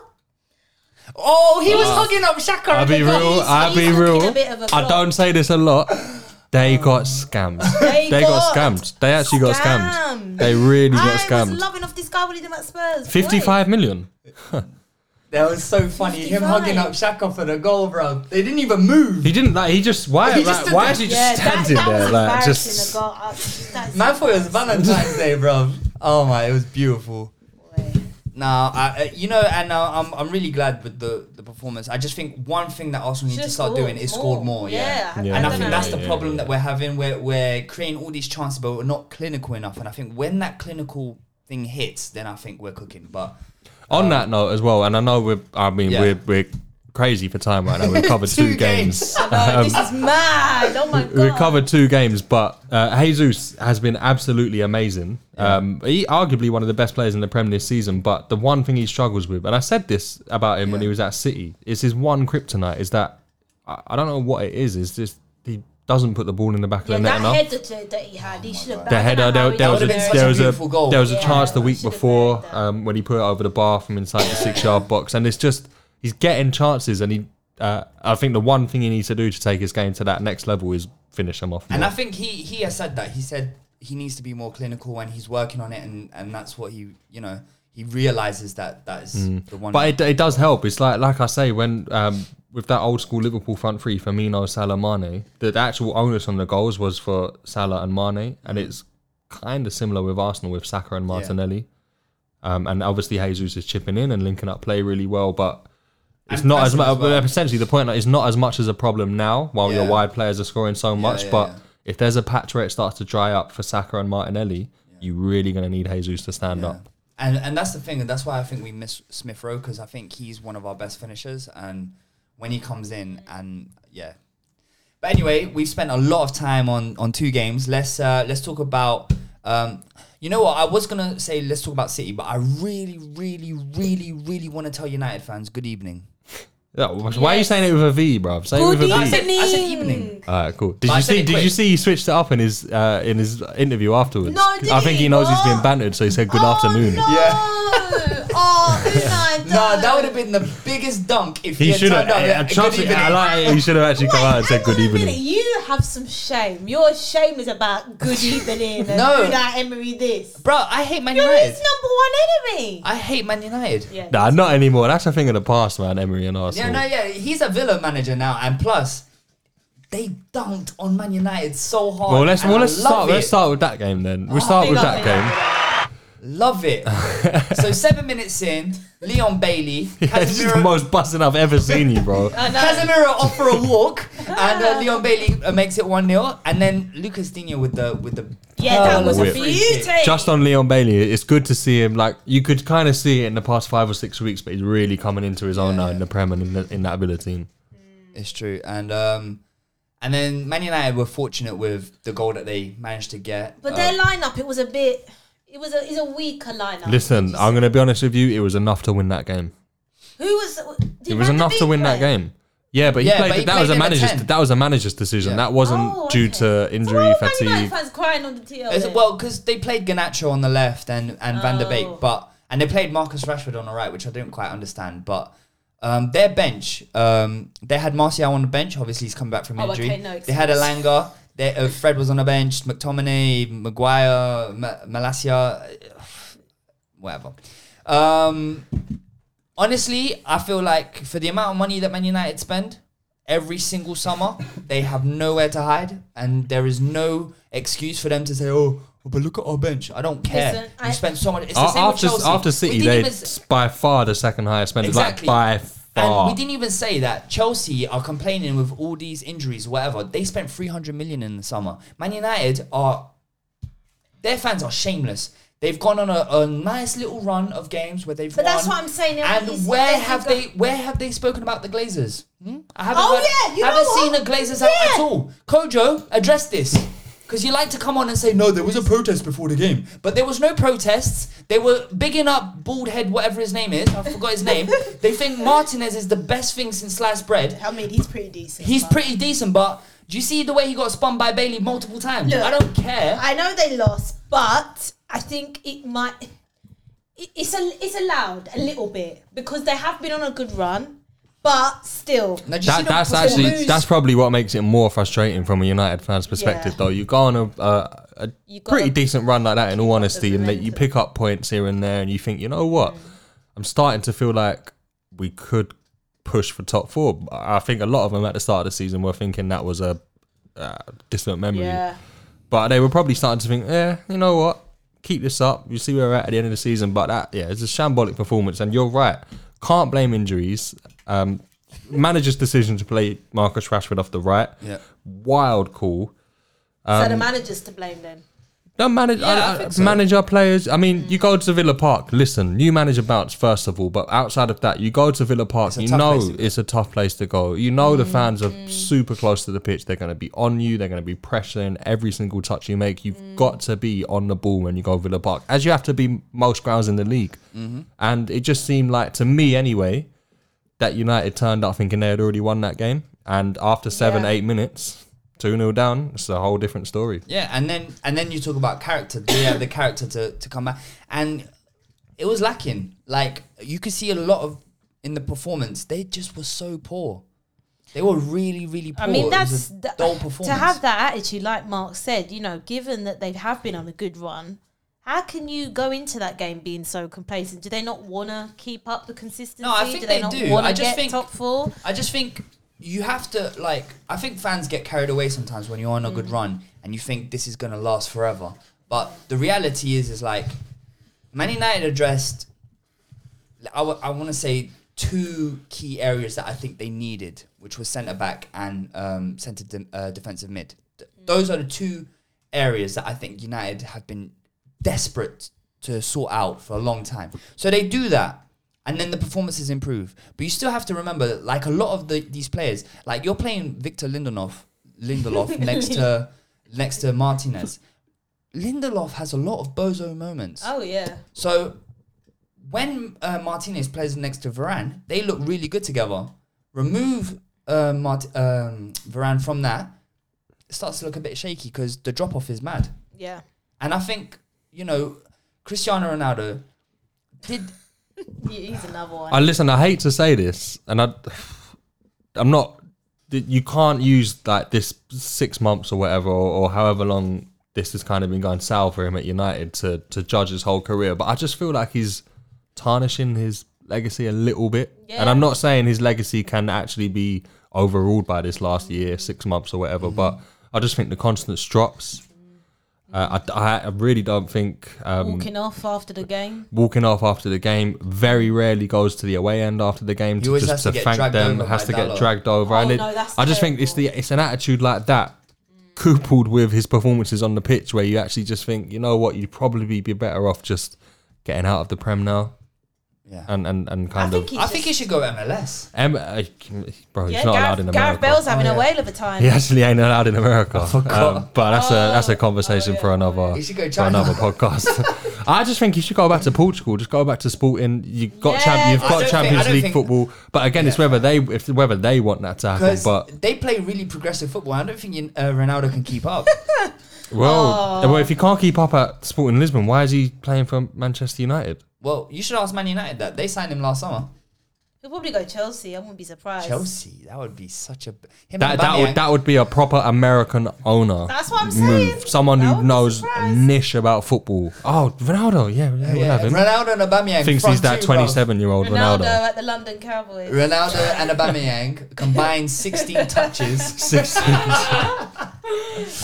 oh he was ah. hugging up Xhaka I'll be real. I'll be real. a bit of a I flop. don't say this a lot. They oh. got scammed. They They got got scammed. They actually got scammed. scammed. They really got I was scammed. loving off this guy when he did at Spurs. boy. 55 million. That was so funny. Him 55. hugging up Xhaka for the goal, bro. They didn't even move. He didn't like. He just why? He like, just stood why there. is he just Yeah, that, standing that there was like embarrassing. just? the goal. I- that's- Man thought it was Valentine's Day, bro. Oh my, it was beautiful. Boy. Nah, I, uh, you know, and uh, I'm I'm really glad with the the performance. I just think one thing that Arsenal need to Should've start doing is more. scored more. Yeah. Yeah, Yeah. And I don't think know. that's the Yeah, problem yeah. that we're having. We're we're creating all these chances, but we're not clinical enough. And I think when that clinical thing hits, then I think we're cooking. But On that note as well, and I know we're. I mean, Yeah. we're we're crazy for time right now. We've covered two, Two games. games. No, this is mad. Oh my god. We've covered two games, but uh, Jesus has been absolutely amazing. Um, he arguably one of the best players in the Premier this season. But the one thing he struggles with, and I said this about him when he was at City, is his one kryptonite. Is that I, I don't know what it is. Is just he doesn't put the ball in the back Yeah, of the net that enough. header that he had, he should have. the header. There, there was a would've been such there was a goal. there was a Yeah, chance the week before um, when he put it over the bar from inside the six yard box, and it's just he's getting chances, and he. Uh, I think the one thing he needs to do to take his game to that next level is finish him off. And. I think he he has said that. He said he needs to be more clinical and he's working on it and, and that's what he you know, he realizes that that is the one Mm. But it, it does help. It's like like I say when um, with that old school Liverpool front three, Firmino, Salah, Mane, the, the actual onus on the goals was for Salah and Mane, and it's kind of similar with Arsenal with Saka and Martinelli. Um, and obviously Jesus is chipping in and linking up play really well, but it's And not as much. well. Essentially, the point is not as much as a problem now while your wide players are scoring so much. yeah, but yeah. if there's a patch where it starts to dry up for Saka and Martinelli, you're really going to need Jesus to stand Yeah. up. And and that's the thing, and that's why I think we miss Smith Rowe because I think he's one of our best finishers. And when he comes in, and yeah. But anyway, we've spent a lot of time on on two games. Let's uh, let's talk about. Um, you know what? I was gonna say let's talk about City, but I really, really, really, really want to tell United fans good evening. Yeah, why are you saying it with a V, bruv? Say it with a Good V. I said, evening. I said evening. All right, cool. Did But I you said see? it Did quick. you see he switched it up in his uh, in his interview afterwards? No, did I think he he? knows he's being What? bantered, so he said good oh, afternoon. No. Yeah. Oh, Unai, No, that would have been the biggest dunk if he, He had should have. turned up. with, Uh, trust good me, I like. it. He should have actually come out and said good on a minute. evening. You have some shame. Your shame is about good evening and No. Unai Emery this. Bro, I hate Man You're United. his number one enemy. I hate Man United. yeah. Nah, not anymore. That's a thing of the past, man. Emery and Arsenal. Yeah, no, yeah, he's a Villa manager now, and plus, they dunked on Man United so hard. Well, let's well let's start. It. Let's start with that game then. We'll start with that big game. Love it. so seven minutes in, Leon Bailey, Yeah, this is the most buzzing I've ever seen you, bro. I know. Casemiro off for a walk, and uh, Leon Bailey uh, makes it one 0 and then Lucas Digne with the with the Yeah, that was a a free kick. beauty. Just on Leon Bailey, it's good to see him. Like you could kind of see it in the past five or six weeks, but he's really coming into his own now in the Prem and in, the, in that Villa team. It's true, and um, and then Man United were fortunate with the goal that they managed to get. But Uh, their lineup, it was a bit. It was a, it's a weaker lineup. Listen, I'm going to be honest with you. It was enough to win that game. Who was? It was enough to Beek win that game. Yeah, but he Yeah, played. but he that was a number manager's. 10. That was a manager's decision. Yeah. That wasn't Oh, due okay. to So injury why were Man United fatigue. fans crying on the TL. It's- then? well, because they played Garnacho on the left and, and Van der Beek, Oh. but and they played Marcus Rashford on the right, which I didn't quite understand. But um, their bench, um, they had Martial on the bench. Obviously, he's coming back from Oh, injury. okay, no they had excuse. Elanga. They, uh, Fred was on the bench. McTominay, Maguire, Ma- Malacia, whatever. Um, honestly, I feel like for the amount of money that Man United spend every single summer, they have nowhere to hide, and there is no excuse for them to say, "Oh, but look at our bench." I don't care. Listen, you I- spend so much. It's the A- same with after Chelsea. after City, they even s- by far the second highest spenders. Exactly. Like by far. and we didn't even say that Chelsea are complaining with all these injuries, whatever. They spent 300 million in the summer. Man United are, their fans are shameless. They've gone on a, a nice little run of games where they've But won. that's what I'm saying, And where they've have got- they where have they spoken about the Glazers? Hmm? I haven't, Oh, heard- yeah, you haven't know seen what? the Glazers out Yeah. at all. Kojo, address this. Because you like to come on and say, no, there was a protest before the game. But there was no protests. They were bigging up Bald Head, whatever his name is. I forgot his name. they think Martinez is the best thing since sliced bread. I mean, he's pretty decent. He's but- pretty decent, but do you see the way he got spun by Bailey multiple times? Look, I don't care. I know they lost, but I think it might. It's a, it's allowed a little bit because they have been on a good run, but still. Now, do you see That, that's actually lose- that's probably what makes it more frustrating from a United fan's perspective. Yeah. Though you go on a, a, a You gotta pretty decent run like that, in all honesty, and that you pick up points here and there, and you think, you know what, I'm starting to feel like we could push for top four. I think a lot of them at the start of the season were thinking that was a uh, distant memory, Yeah. but they were probably starting to think, yeah, you know what, keep this up. You see where we're at at the end of the season, but that yeah, it's a shambolic performance, and you're right. Can't blame injuries. Um, manager's decision to play Marcus Rashford off the right, Yeah. wild call. so Um, the manager's to blame then. No manage, Yeah, I think so. manager players. I mean, mm. you go to Villa Park. Listen, new manager bounce first of all, but outside of that, you go to Villa Park. You know place to go. it's a tough place to go. You know the mm, fans are mm. super close to the pitch. They're going to be on you. They're going to be pressuring every single touch you make. You've got to be on the ball when you go Villa Park, as you have to be most grounds in the league. Mm-hmm. And it just seemed like to me anyway that United turned up thinking they had already won that game, and after seven, Yeah. eight minutes, two 0 down, it's a whole different story. Yeah, and then and then you talk about character. They have the character to, to come back, and it was lacking. Like you could see a lot of in the performance. They just were so poor. They were really, really poor. I mean, It was that's a that- dull performance. to have that attitude, like Mark said. You know, given that they have been on a good run, how can you go into that game being so complacent? Do they not want to keep up the consistency? No, I think do they not do. I just think- top four? I just think you have to like. I think fans get carried away sometimes when you're on a Mm. good run and you think this is gonna last forever. But the reality is, is like Man United addressed. I want to say two key areas that I think they needed, which was centre back and um, centre de- uh, defensive mid. Th- those are the two areas that I think United have been desperate to sort out for a long time. So they do that, and then the performances improve. But you still have to remember, that, like a lot of the, these players, like you're playing Victor Lindelof, Lindelof next to next to Martinez. Lindelof has a lot of bozo moments. Oh yeah, So when uh, Martinez plays next to Varane, they look really good together. Remove uh, Mart- um, Varane from that, it starts to look a bit shaky because the drop off is mad. yeah. And I think you know Cristiano Ronaldo did. He's another one. I listen. I hate to say this, and I, I'm not. You can't use like this six months or whatever, or, or however long this has kind of been going south for him at United to to judge his whole career. But I just feel like he's tarnishing his legacy a little bit. And I'm not saying his legacy can actually be overruled by this last year, six months or whatever. Mm-hmm. But I just think the constant drops. Uh, I, I, I really don't think um, Walking off after the game. walking off after the game. Very rarely goes to the away end after the game to always just to to get thank dragged them. over Has by to get Dalot. dragged over, Oh, and it, no, that's I just think it's the it's an attitude like that, coupled with his performances on the pitch, where you actually just think, you know what, you'd probably be better off just getting out of the prem now, Yeah. and and and I kind think of. he's I think he should go MLS. Em- uh, bro, he's Yeah, not allowed Gareth, in America. Gareth Bale's having Oh, a whale of a time. He actually ain't allowed in America. Um, but that's a that's a conversation for another He should go for China. another podcast. I just think you should go back to Portugal. Just go back to Sporting. You've got Yeah, champ, you've got don't think- I Champions don't League think- football. But again, it's whether they if whether they want that to happen. Because But they play really progressive football. I don't think you- uh, Ronaldo can keep up. well, well, if he can't keep up at Sporting Lisbon, why is he playing for Manchester United? Well, you should ask Man United that. They signed him last summer. He'll probably go Chelsea. I wouldn't be surprised. Chelsea. That would be such a. Him That and that would Aubameyang. that would be a proper American owner. That's what I'm move. saying. Someone That who be knows surprised. niche about football. Oh, Ronaldo. Yeah, yeah, we'll Yeah, have him. Ronaldo and Aubameyang. Thinks front he's that two, bro. 27 year old Ronaldo, Ronaldo. at the London Cowboys. Ronaldo and Aubameyang combined 16 touches. 16.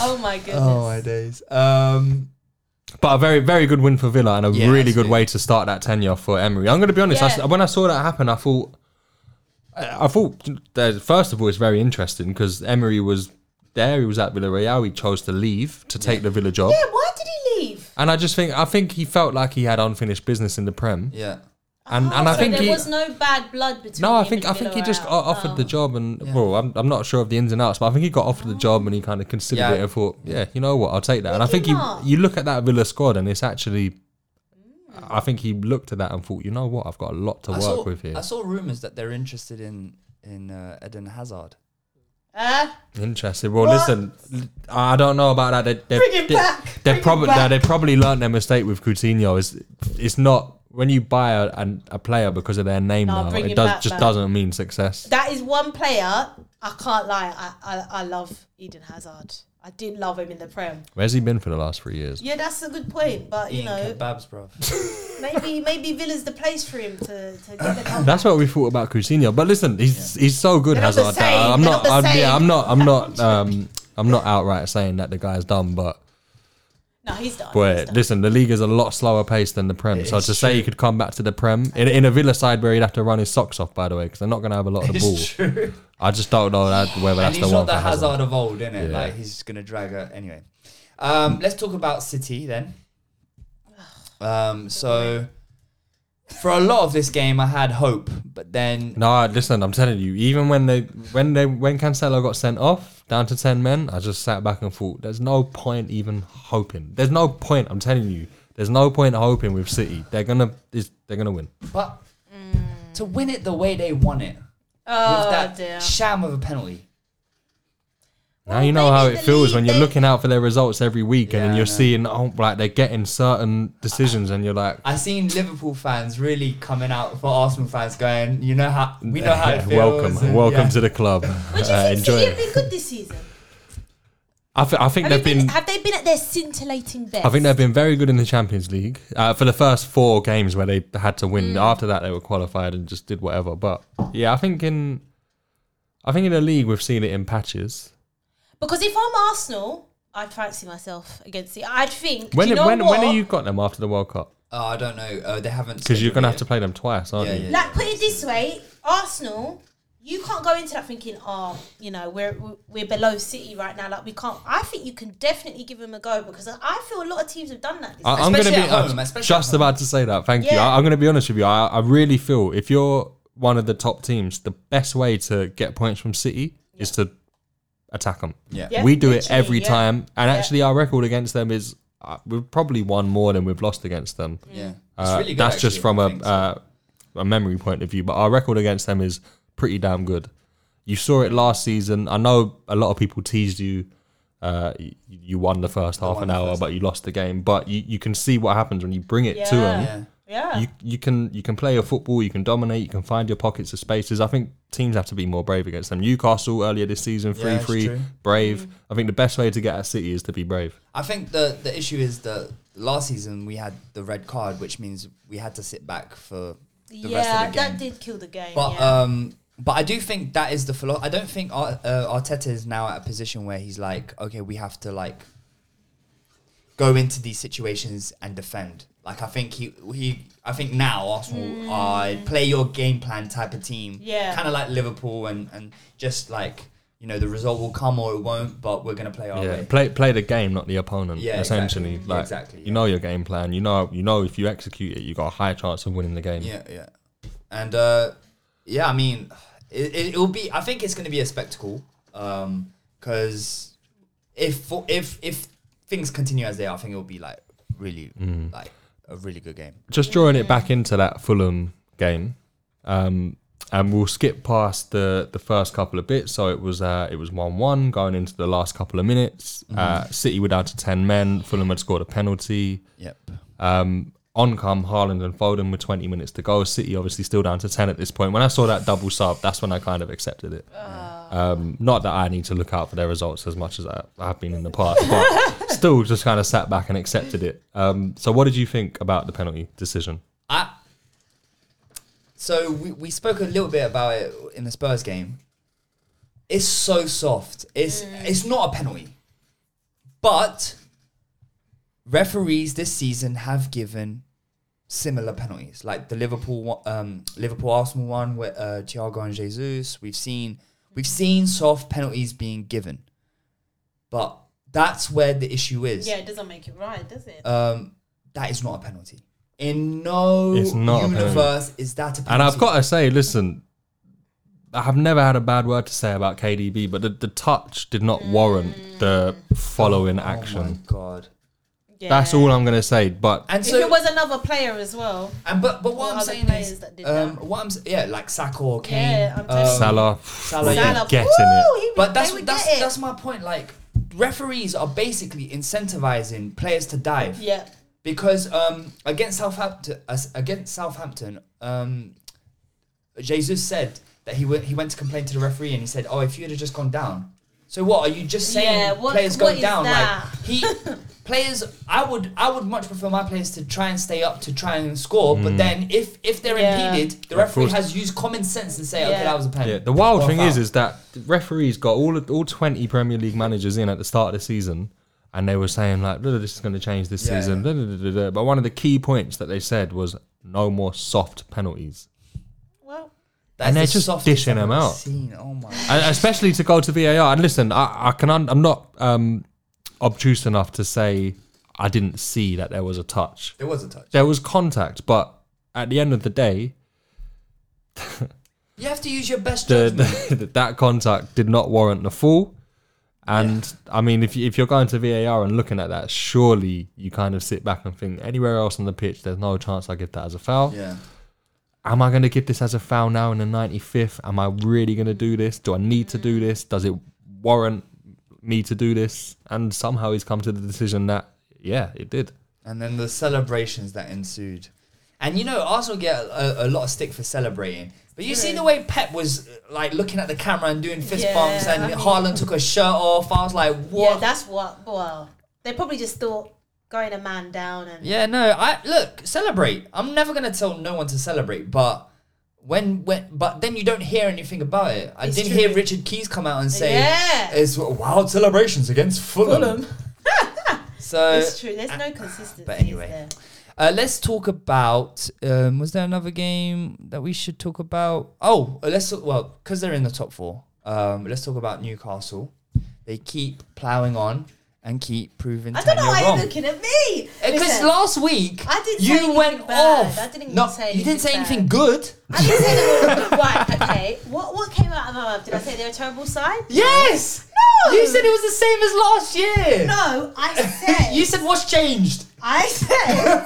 oh my goodness. Oh my days. Um, But a very, very good win for Villa and a Yeah, really good absolutely. way to start that tenure for Emery. I'm going to be honest. I s Yeah. when I saw that happen, I thought, I I thought that first of all, it's very interesting because Emery was there. He was at Villarreal. He chose to leave to take the Villa job, Yeah, why did he leave? and I just think I think he felt like he had unfinished business in the Prem, yeah. And and I so think there he. was no bad blood between. no, I think I think he just got offered the Oh. job, and well, I'm, I'm not sure of the ins and outs, but I think he got offered the job, and he kind of considered Yeah. it and thought, yeah, you know what, I'll take that. And I think you you look at that Villa squad, and it's actually, I think he looked at that and thought, you know what, I've got a lot to I work saw, with here. I saw rumors that they're interested in in uh, Eden Hazard. Uh, Interesting. Well, What? listen, I don't know about that. They, they, Bring him they, back. They Bring him probably back. they probably learned their mistake with Coutinho. Is it's not when you buy a, an, a player because of their name No, now. bring It him does back, just man. doesn't mean success. that is one player. I can't lie. I, I I love Eden Hazard. I did love him in the Prem. Where's he been for the last three years? Yeah, that's a good point. But you Eating know, kebabs, bro. maybe maybe Villa's the place for him to, to get the comeback. That's what we thought about Coutinho. But listen, he's he's so good, They're not the Hazard. same. I'm They're not. not the I'm, yeah, same. I'm not. I'm not. Um, I'm not outright saying that the guy's dumb, but No, he's done. boy, he's done. listen, the league is a lot slower paced than the Prem. So It's to say he could come back to the Prem in, in a Villa side where he'd have to run his socks off, by the way, because they're not going to have a lot of the ball. It's true. I just don't know that, whether and that's he's the not one the for Hazard, Hazard. of old, innit? Yeah. Like he's just gonna drag her anyway. Um, let's talk about City then. Um, so for a lot of this game, I had hope, but then No, listen, I'm telling you, even when they when they when Cancelo got sent off down to ten men, I just sat back and thought, there's no point even hoping. There's no point. I'm telling you, there's no point hoping with City. They're gonna they're gonna win. but to win it the way they won it with oh that dear. sham of a penalty. Now you know how it feels when you're looking out for their results every week, Yeah, and then I you're know. seeing oh, like they're getting certain decisions, and you're like, I've seen Liverpool fans really coming out for Arsenal fans, going, "You know how we know how it feels." welcome, and welcome yeah. to the club. But do you Uh, think enjoy City have it. been good this season? I, th- I think Have they've they been, been. have they been at their scintillating best? I think they've been very good in the Champions League uh, for the first four games where they had to win. After that, they were qualified and just did whatever. But yeah, I think in, I think in the league we've seen it in patches. Because if I'm Arsenal, I'd fancy myself against it. I'd think. When do you know when what? when have you got them after the World Cup? Oh, I don't know. Uh, they haven't Because you're gonna have to play them twice, aren't Yeah, you? yeah. Like, put it this way, Arsenal, you can't go into that thinking, oh, you know, we're we're below City right now. Like, we can't. I think you can definitely give them a go because I feel a lot of teams have done that. This I, I'm going to be Especially at home, I'm especially just home. about to say that. Thank you. Yeah. I, I'm going to be honest with you. I, I really feel if you're one of the top teams, the best way to get points from City is to attack them. Yeah. Yeah, we do it every yeah. time, and Yeah. actually, our record against them is uh, we've probably won more than we've lost against them. Yeah, it's Uh, really good. that's just from I a think so. uh, a memory point of view, but our record against them is pretty damn good. You saw it last season. I know a lot of people teased you. Uh, you, you won the first half an hour, but you lost the game. But you, you can see what happens when you bring it to them. Yeah. yeah. yeah. You you can you can play your football. You can dominate. You can find your pockets of spaces. I think teams have to be more brave against them. Newcastle earlier this season, Yeah, three it's three, true. brave. I think the best way to get at City is to be brave. I think the the issue is that last season we had the red card, which means we had to sit back for the yeah, rest of the game. that did kill the game. But yeah. um, but I do think that is the philo- I don't think Ar- uh, Arteta is now at a position where he's like, okay, we have to like go into these situations and defend. Like I think he he I think now Arsenal are play your game plan type of team. Yeah. kind of like Liverpool and and just like you know the result will come or it won't, but we're gonna play our Yeah, way. play play the game, not the opponent. Yeah, essentially, exactly. Yeah, like exactly, you yeah. know your game plan. You know you know if you execute it, you got a high chance of winning the game. Yeah, yeah, and uh, yeah, I mean, it, it, will be. I think it's going to be a spectacle Um, because if if if things continue as they are, I think it will be like really Mm. like a really good game. Just drawing it back into that Fulham game, um, and we'll skip past the the first couple of bits. So it was uh, it was one one going into the last couple of minutes. Mm-hmm. Uh, City were down to ten men. Fulham had scored a penalty. Yep. Um, on come Haaland and Foden with 20 minutes to go. City obviously still down to 10 at this point. When I saw that double sub, that's when I kind of accepted it. Um, not that I need to look out for their results as much as I I have been in the past, but still just kind of sat back and accepted it. Um, so, what did you think about the penalty decision? I, so we, we spoke a little bit about it in the Spurs game. It's so soft. It's it's not a penalty. But referees this season have given similar penalties, like the Liverpool um, Liverpool Arsenal one with uh, Thiago and Jesus. We've seen we've seen soft penalties being given, but that's where the issue is. Yeah, it doesn't make it right, does it? Um, that is not a penalty. In no It's not a universe is that a penalty. And I've got to say, listen, I have never had a bad word to say about KDB, but the, the touch did not warrant the following Oh my action. god. yeah. That's all I'm going to say. But And If so it was another player as well. And but but what Or I'm other saying players is, that did um, that. what I'm s- yeah, like Saka or Kane, Yeah, I'm um, telling you. Salah, Salah, we're yeah. Salah, getting woo, it. he- But that's they would that's get it. that's my point. Like referees are basically incentivizing players to dive Yeah. because um against Southampton uh, against Southampton um Jesus said that he went he went to complain to the referee and he said, "Oh, if you had just gone down." So what are you just saying? Yeah, what- players what go is down that? like he players. I would I would much prefer my players to try and stay up to try and score. But then if if they're Yeah. impeded, the Mm. Of referee course. has used common sense and say, "Okay, that was a penalty." Yeah, the wild thing is, foul. is that the referees got all all twenty Premier League managers in at the start of the season, and they were saying like, "Blah, this is going to change this Yeah, season." yeah. But one of the key points that they said was no more soft penalties, And they're the just dishing them out. seen. Oh my! and especially to go to VAR. And listen, I, I can un- I'm not um, obtuse enough to say I didn't see that there was a touch. There was a touch. There was contact, but at the end of the day, You have to use your best judgment. the, that contact did not warrant the fall. And I mean, if you, if you're going to VAR and looking at that, surely you kind of sit back and think anywhere else on the pitch, there's no chance I give that as a foul. yeah. Am I going to give this as a foul now in the 95th? Am I really going to do this? Do I need to do mm. this? Does it warrant me to do this? And somehow he's come to the decision that yeah, it did. and then the celebrations that ensued. And you know, Arsenal get a, a lot of stick for celebrating. But you see the way Pep was like looking at the camera and doing fist Yeah, bumps, and I mean- Haaland took a shirt off. I was like, what? yeah, that's what. Well, they probably just thought going a man down and. Yeah, no, I look celebrate. I'm never gonna tell no one to celebrate, but when when but then you don't hear anything about it. I It's true. hear Richard Keys come out and say Yeah. it's wild celebrations against Fulham. Fulham. So It's true. There's no consistency. but anyway. uh, let's talk about. Um, was there another game that we should talk about? Oh, uh, let's well because they're in the top four. Um, let's talk about Newcastle. They keep ploughing on and keep proving I don't know why wrong. you're looking at me. Eh, because Listen, last week I didn't say you anything went bad. off. I didn't no, say you didn't say anything anything good. I didn't say they were right. Okay, what what came out of my mouth? Did I say they're a terrible side? Yes. No. You said it was the same as last year. No, I said. you said what's changed. I said.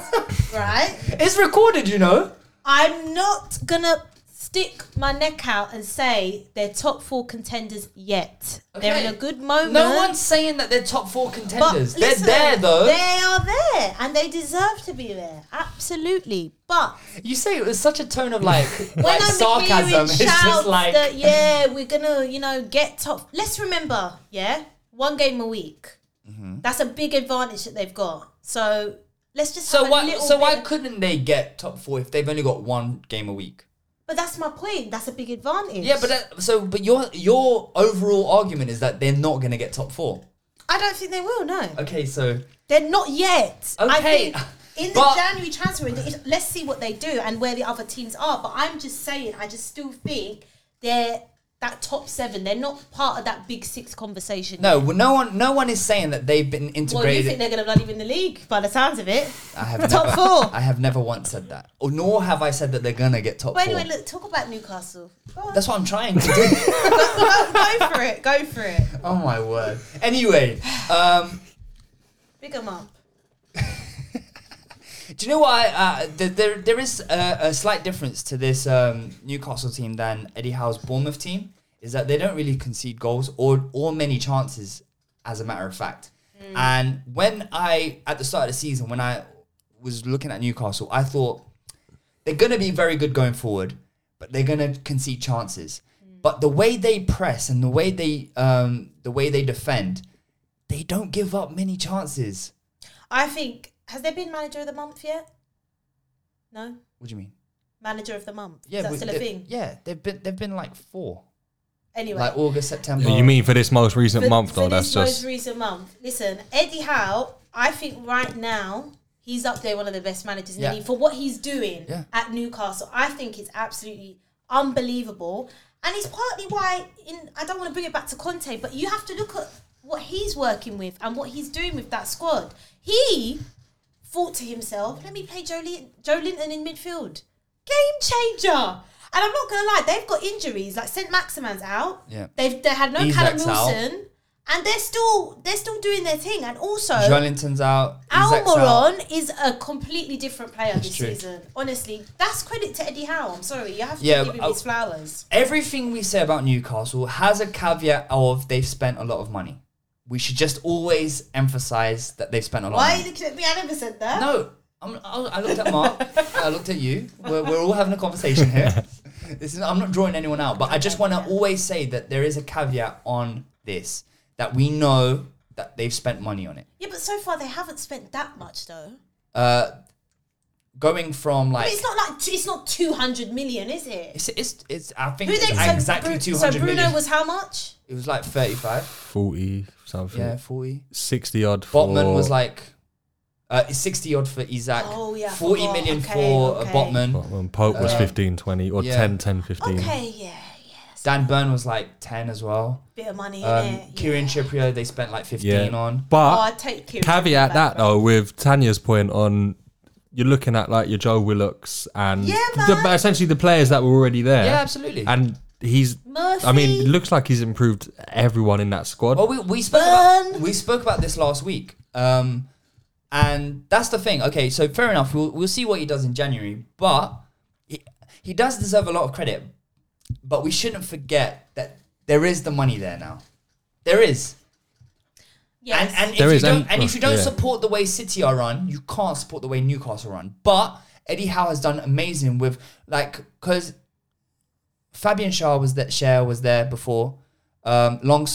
right. It's recorded, you know. I'm not gonna stick my neck out and say they're top four contenders yet. They're in a good moment. No one's saying that they're top four But contenders. they're listen, there though. They are there, and they deserve to be there. Absolutely. But You say it with such a tone of like, when like I'm sarcasm. It's just like that, yeah, we're gonna, you know, get top. Let's remember, yeah, one game a week. Mm-hmm. That's a big advantage that they've got. So let's just. So why? So why couldn't they get top four if they've only got one game a week? But that's my point. That's a big advantage. Yeah, but that, so but your your overall argument is that they're not going to get top four. I don't think they will. No, Okay, so they're not yet. I Okay, think in the but- January transfer window, let's see what they do and where the other teams are. But I'm just saying, I just still think they're that top seven. They're not part of that big six conversation. no, well, no one no one is saying that they've been integrated. Well, you think they're going to bloody win the league by the sounds of it? I have top never, four. I have never once said that, or nor have I said that they're gonna get top But four. anyway, look, talk about Newcastle. That's what I'm trying to do. go, go for it. Go for it. oh my word. Anyway, um, Big 'em up. Do you know what? I, uh, th- there there is a, a slight difference to this um, Newcastle team than Eddie Howe's Bournemouth team. Is that they don't really concede goals or or many chances, as a matter of fact. And when I at the start of the season when I was looking at Newcastle, I thought they're going to be very good going forward, but they're going to concede chances. But the way they press and the way they um, the way they defend, they don't give up many chances. I think has there been manager of the month yet? No, What do you mean? manager of the month. Yeah, is that we- still a they- thing? Yeah, they've been they've been like four, Anyway, like August, September. You mean for this most recent for, month for though? this That's most just recent month. Listen, Eddie Howe. I think right now he's up there, one of the best managers in the Yeah. league for what he's doing Yeah. at Newcastle. I think it's absolutely unbelievable, and it's partly why. In I don't want to bring it back to Conte, but you have to look at what he's working with and what he's doing with that squad. He thought to himself, "Let me play Joe, Joelinton in midfield, game changer." And I'm not gonna lie, they've got injuries. Like Saint-Maximin's out. Yeah. They've they had no Callum out. Wilson, and they're still they're still doing their thing. And also, Joelinton's out. Almiron is a completely different player this true. season. Honestly, that's credit to Eddie Howe. I'm sorry, you have to Yeah, give him his flowers. everything we say about Newcastle has a caveat of they've spent a lot of money. We should just always emphasize that they've spent a lot. Why are of you money. looking at me? I never said that. No, I'm, I I looked at Mark. I looked at you. We're, we're all having a conversation here. This is I'm not drawing anyone out, but I just want to always say that there is a caveat on this that we know that they've spent money on it. Yeah, but so far they haven't spent that much though. Uh, going from I like mean, it's not like it's not 200 million, is it? it's, it's, it's I think Who it's they, so exactly Bru- two So Bruno million. was how much? it was like 35. forty something. Yeah, 40. sixty odd. For, Botman was like uh, 60 odd for Isaac. Oh, yeah, I 40 forgot. million Okay, for okay. uh, Botman. Botman. Pope was Uh, 15, 20, or yeah. 10, 10, 15. Okay, yeah, yeah. Dan Burn was like 10 as well. Bit of money Um, in it. Kieran yeah. Trippier, they spent like 15 Yeah. on. Oh, But I'd take Kieran caveat Trippier that back, though, with Tanna's point on you're looking at like your Joe Willocks and Yeah, the, man. essentially the players that were already there. Yeah, absolutely. And he's, Murphy. I mean, it looks like he's improved everyone in that squad. Well, we, we spoke about we spoke about this last week, um, and that's the thing. Okay, so fair enough. We'll we'll see what he does in January, but he, he does deserve a lot of credit. But we shouldn't forget that there is the money there now. There is. Yes. And, and if There you is, don't, and- and if you don't yeah. support the way City are run, you can't support the way Newcastle run. But Eddie Howe has done amazing with like because Fabian Schär was that Schär was there before. Um, Long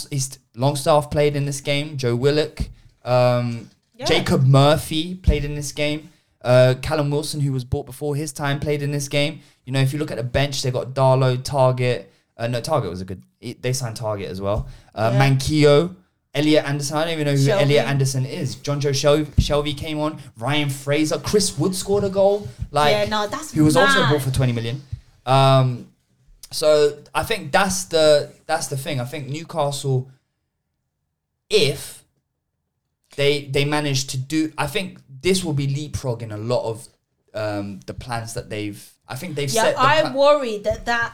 Longstaff played in this game. Joe Willock, um, Yeah. Jacob Murphy played in this game. Uh, Callum Wilson, who was bought before his time, played in this game. You know, if you look at the bench, they got Darlow, Targett. Uh, no, Targett was a good. They signed Targett as well. Uh, Yeah. Manquillo, Elliot Anderson. I don't even know who Shelvey. Elliot Anderson is. Jonjo Shel- Shelvey came on. Ryan Fraser, Chris Wood scored a goal. Like, Yeah, no, that's he was also bought for twenty million. Um, so I think that's the that's the thing. I think Newcastle, if they they manage to do, I think this will be leapfrogging a lot of um, the plans that they've. I think they've Yeah, I pla- worry that that.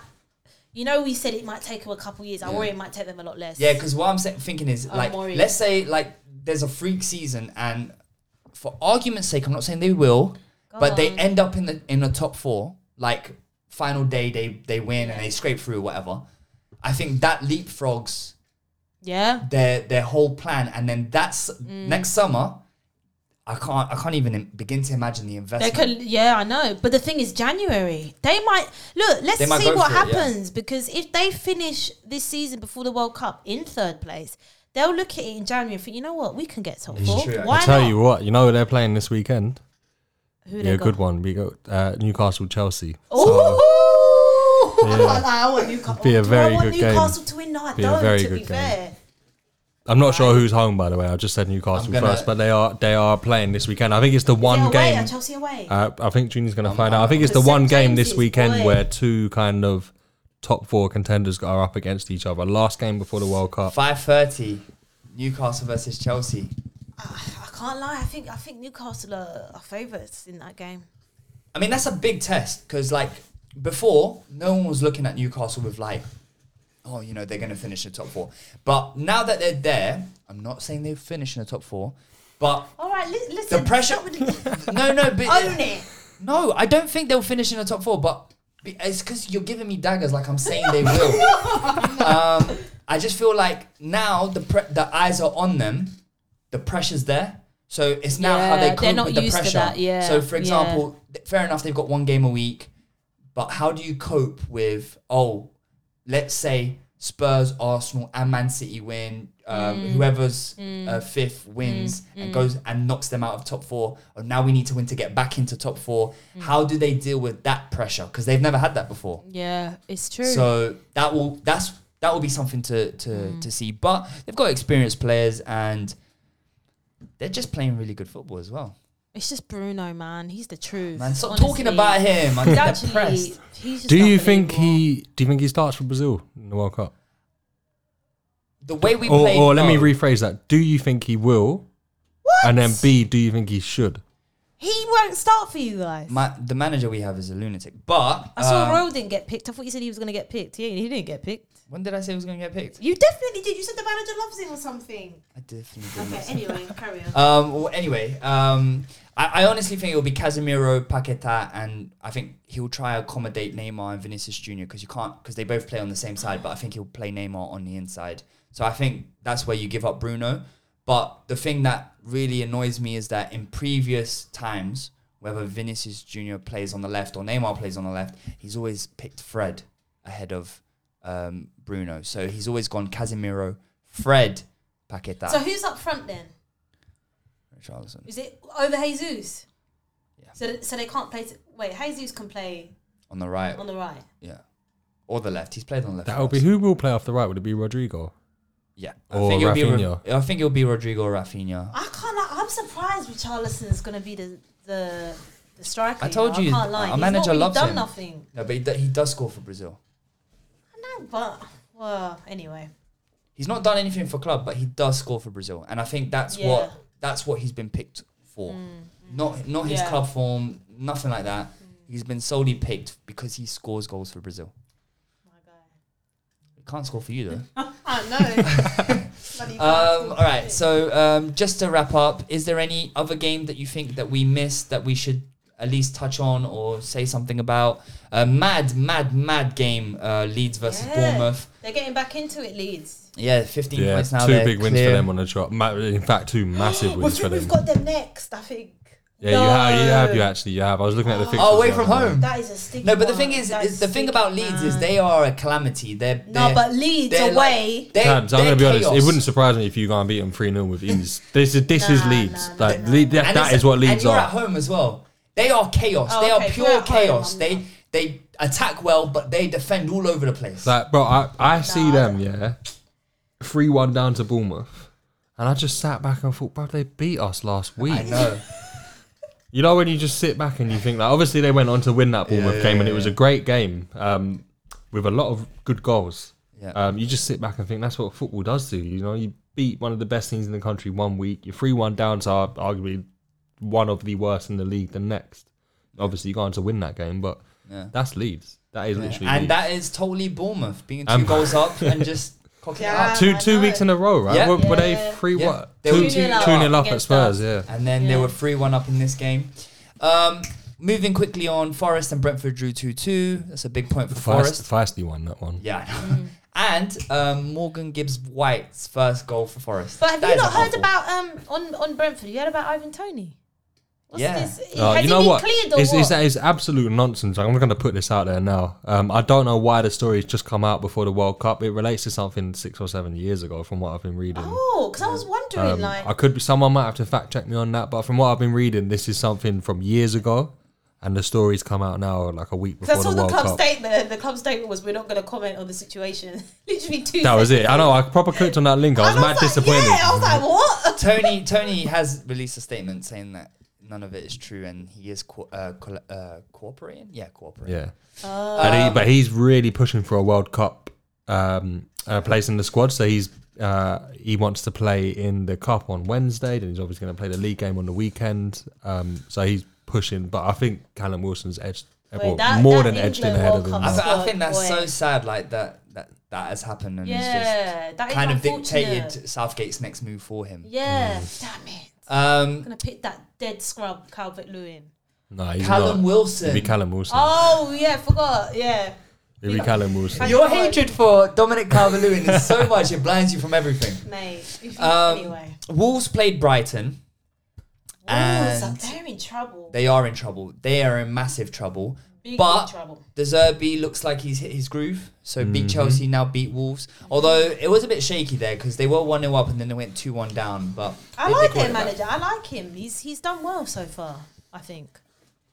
You know, we said it might take them a couple years. I Yeah. worry it might take them a lot less. Yeah, because what I'm thinking is I'm like, worried. let's say like there's a freak season, and for argument's sake, I'm not saying they will, but they end up in the in the top four. Like final day, they they win and they scrape through or whatever. I think that leapfrogs yeah. their their whole plan, and then that's Mm. next summer. I can't I can't even begin to imagine the They investment. could, yeah, I know. But the thing is, January they might look. Let's might see what for it, yeah. happens because if they finish this season before the World Cup in third place, they'll look at it in January and think, you know what, we can get top It's four. Why I tell not? you what, you know who they're playing this weekend? Who Yeah, a good one. We got uh, Newcastle Chelsea. Ooh, Yeah. I want Newcastle. Be a very I want good game. Newcastle to win? No, I Be a don't. very to good be game. fair, I'm not sure who's home by the way. I just said Newcastle gonna- first, but they are they are playing this weekend. I think it's the Is one away? game. Are Chelsea away. Uh, I think Junior's going to find out. I think it's the St. one game this weekend boy. where two kind of top four contenders are up against each other. Last game before the World Cup. Five thirty, Newcastle versus Chelsea. I can't lie. I think I think Newcastle are, are favourites in that game. I mean, that's a big test because, like, before, no one was looking at Newcastle with, like, oh, you know, they're going to finish in the top four. But now that they're there, I'm not saying they'll finish in the top four, but All right, li- listen. the pressure. no, no, but. Own it. No, I don't think they'll finish in the top four, but it's because you're giving me daggers like I'm saying they will. um, I just feel like now the pre- the eyes are on them, the pressure's there. So it's now how they Yeah, they're cope not with the used to pressure. that, yeah, So for yeah. example, th- fair enough, they've got one game a week, but how do you cope with oh, let's say Spurs, Arsenal, and Man City win. Um, Mm. Whoever's uh, fifth wins and goes and knocks them out of top four. Or now we need to win to get back into top four. Mm. How do they deal with that pressure? Because they've never had that before. Yeah, it's true. So that will that's that will be something to to Mm. to see. But they've got experienced players and they're just playing really good football as well. it's just Bruno, man. He's the truth. Man, stop honestly. talking about him. I'm He's depressed. He's just Do you think he? Do you think he starts for Brazil in the World Cup? The way we Or, play. or let me rephrase that. Do you think he will? What? And then B, do you think he should? He won't start for you guys. Ma- the manager we have is a lunatic. But I saw um, Rowe didn't get picked. I thought you said he was going to get picked. He, he didn't get picked. When did I say he was going to get picked? You definitely did. You said the manager loves him or something. I definitely did. Okay, anyway, carry on. Um. Well, anyway, um, I, I honestly think it will be Casemiro, Paqueta, and I think he'll try to accommodate Neymar and Vinicius Junior because you can't because they both play on the same side. But I think he'll play Neymar on the inside. So I think that's where you give up Bruno. But the thing that really annoys me is that in previous times, whether Vinicius Junior plays on the left or Neymar plays on the left, he's always picked Fred ahead of um, Bruno. So he's always gone Casemiro, Fred, Paqueta, So who's up front then? Richarlison. Is it over Jesus? Yeah. So, th- so they can't play. T- wait, Jesus can play on the right. on the right. Yeah. Or the left. He's played on the left. That'll be who will play off the right? Would it be Rodrygo? Yeah. I Or think it'll be Rafinha. I think it'll be Rodrygo or Rafinha. I can't. Lie. I'm surprised Richarlison's going to be the the the striker. I told know, you, I can't lie. our He's manager not really loves done him. nothing. No, but he, do- he does score for Brazil. Know, but well, anyway. He's not done anything for club, but he does score for Brazil, and I think that's Yeah. what that's what he's been picked for. Not not his Yeah. club form, nothing like that. He's been solely picked because he scores goals for Brazil. My He can't score for you though. I know. Um, all right. So um, just to wrap up, is there any other game that you think that we missed that we should at least touch on or say something about? A mad, mad, mad game. Uh, Leeds versus Yeah. Bournemouth. They're getting back into it, Leeds. Yeah, 15 Yeah, points now. two they're big wins for them on the trot. Ma- In fact, two massive wins for them. we've got them next. I think. yeah, you have. You have. You actually. You have. I was looking at the fixtures. Oh, away from home. That is a sticky. No, but the thing is, That is the thing about Leeds is they are a calamity. They're, No, they're- but Leeds they're away. Like, they're, Cams, I'm gonna be honest. It wouldn't surprise me if you go and beat them three 0 with ease. This is this is Nah, Leeds. nah, like nah, Le- nah. that, And that it's- is what and Leeds you're are. at home as well. They are chaos. Oh, they okay, are pure you're home, chaos. They not. they attack well, but they defend all over the place. Like, bro, I, I see Nah, them, yeah, three one down to Bournemouth, and I just sat back and thought, bro, they beat us last week. I know. You know when you just sit back and you think like, obviously they went on to win that Bournemouth yeah, game, and yeah, it was yeah. a great game um, with a lot of good goals. Yeah. Um, you just sit back and think that's what football does to you. You know, you beat one of the best teams in the country one week, you're three one down to arguably one of the worst in the league the next. Obviously, you go on to win that game, but Yeah. that's Leeds. That is Yeah. literally And Leeds. that is totally Bournemouth being two Um, goals up and just cocking Yeah. it up. two two weeks in a row, right? Yeah. Were, were they Yeah. three Yeah. what? They Two were two 2-0 nil up at Spurs, us. yeah. And then they were 3 1 up in this game. Um, moving quickly on, Forest and Brentford drew 2 2. That's a big point for Feist, Forest. feisty one, that one. Yeah, I know. And um, Morgan Gibbs White's first goal for Forest. But have That you not heard mouthful. about um on on Brentford? You heard about Ivan Toney? What's Yeah. this? Uh, Has you know been what? cleared or It's, what? it's, it's absolute nonsense. I'm going to put this out there now. Um, I don't know why the story's just come out before the World Cup. It relates to something six or seven years ago, from what I've been reading. oh, because I was wondering, Um, like, I could be someone might have to fact check me on that, but from what I've been reading, this is something from years ago, and the story's come out now like a week before because the saw the World club Cup. statement. The club statement was, "We're not going to comment on the situation." Literally two. That was it. sentences. I know. I proper clicked on that link. I was And mad like, disappointed. Yeah, I was like, what? Toney Toney has released a statement saying that none of it is true and he is co- uh, co- uh, cooperating. Yeah, cooperating. Yeah. But, he, Um, but he's really pushing for a World Cup um, uh, place in the squad. So he's uh, he wants to play in the cup on Wednesday. Then he's obviously going to play the league game on the weekend. Um, so he's pushing. But I think Callum Wilson's edged Wait, well, that- more that than edged in England ahead of World him. I, th- I think that's boy. so sad. Like that that that has happened and it's Yeah, that just is kind of dictated Southgate's next move for him. Yeah, Mm. damn it. Um, gonna pick that dead scrub Calvert Lewin. No, he's Callum not. Wilson. It'd be Callum Wilson. Oh yeah, forgot. Yeah. It'd be Callum Wilson. Your hatred for Dominic Calvert-Lewin is so much it blinds you from everything. Mate. if you- Um, anyway. Wolves played Brighton. Oh, and they're in trouble. they are in trouble. They are in massive trouble. Big, but big trouble. De Zerbi looks like he's hit his groove. So beat Mhm. Chelsea, now beat Wolves. Although it was a bit shaky there because they were 1 0 up and then they went 2 1 down. But I they- they like caught their it back. manager. I like him. He's he's done well so far. I think.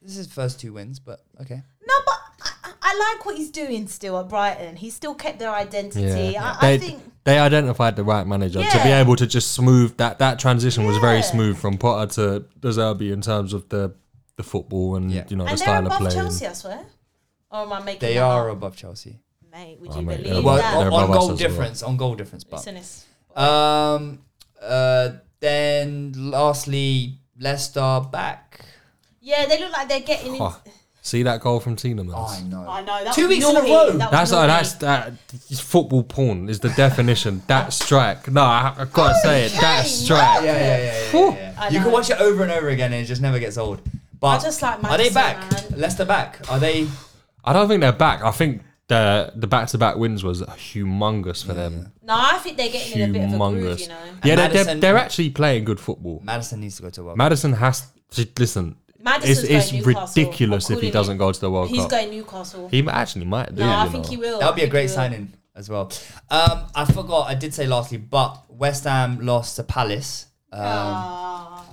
This is his first two wins, but okay. No, but I, I- I like what he's doing still at Brighton. He's still kept their identity. Yeah, I, I they think they identified the right manager to be able to just smooth that. That transition was very smooth from Potter to De Zerbi in terms of the the football and you know the and they're style of above play. Chelsea, I swear. Or am I making They that are up? above Chelsea. Mate, would Oh, you mate, believe they're Well, that? on, They're on above us goal as well. difference. On goal difference. But Listen, it's- Um. Uh. Then lastly, Leicester back. yeah, they look like they're getting. In, Oh, see that goal from Tielemans? Oh, I know. I know that Two was weeks in a naughty. row. That was That's uh, naughty. that's that. it's Football porn is the definition. That strike. No, I, I gotta say it. That strike. Yeah, yeah, yeah. yeah, yeah, yeah. I You can watch it over and over again, and it just never gets old. But I just like are they back? man. Leicester back? Are they? I don't think they're back. I think the the back to back wins was humongous for them. No, I think they're getting in a bit of a groove. Humongous. You know, Yeah, they're, they're, Maddison- they're actually playing good football. Maddison needs to go to World. Maddison has to listen. Maddison's it's it's going Newcastle. ridiculous I'm if he calling doesn't it. go to the World Cup. He's Cup. going Newcastle. He actually might do. no, I you think know. he will. That would be I a great he will. signing as well. Um, I forgot. I did say lastly, but West Ham lost to Palace. Um, Ah.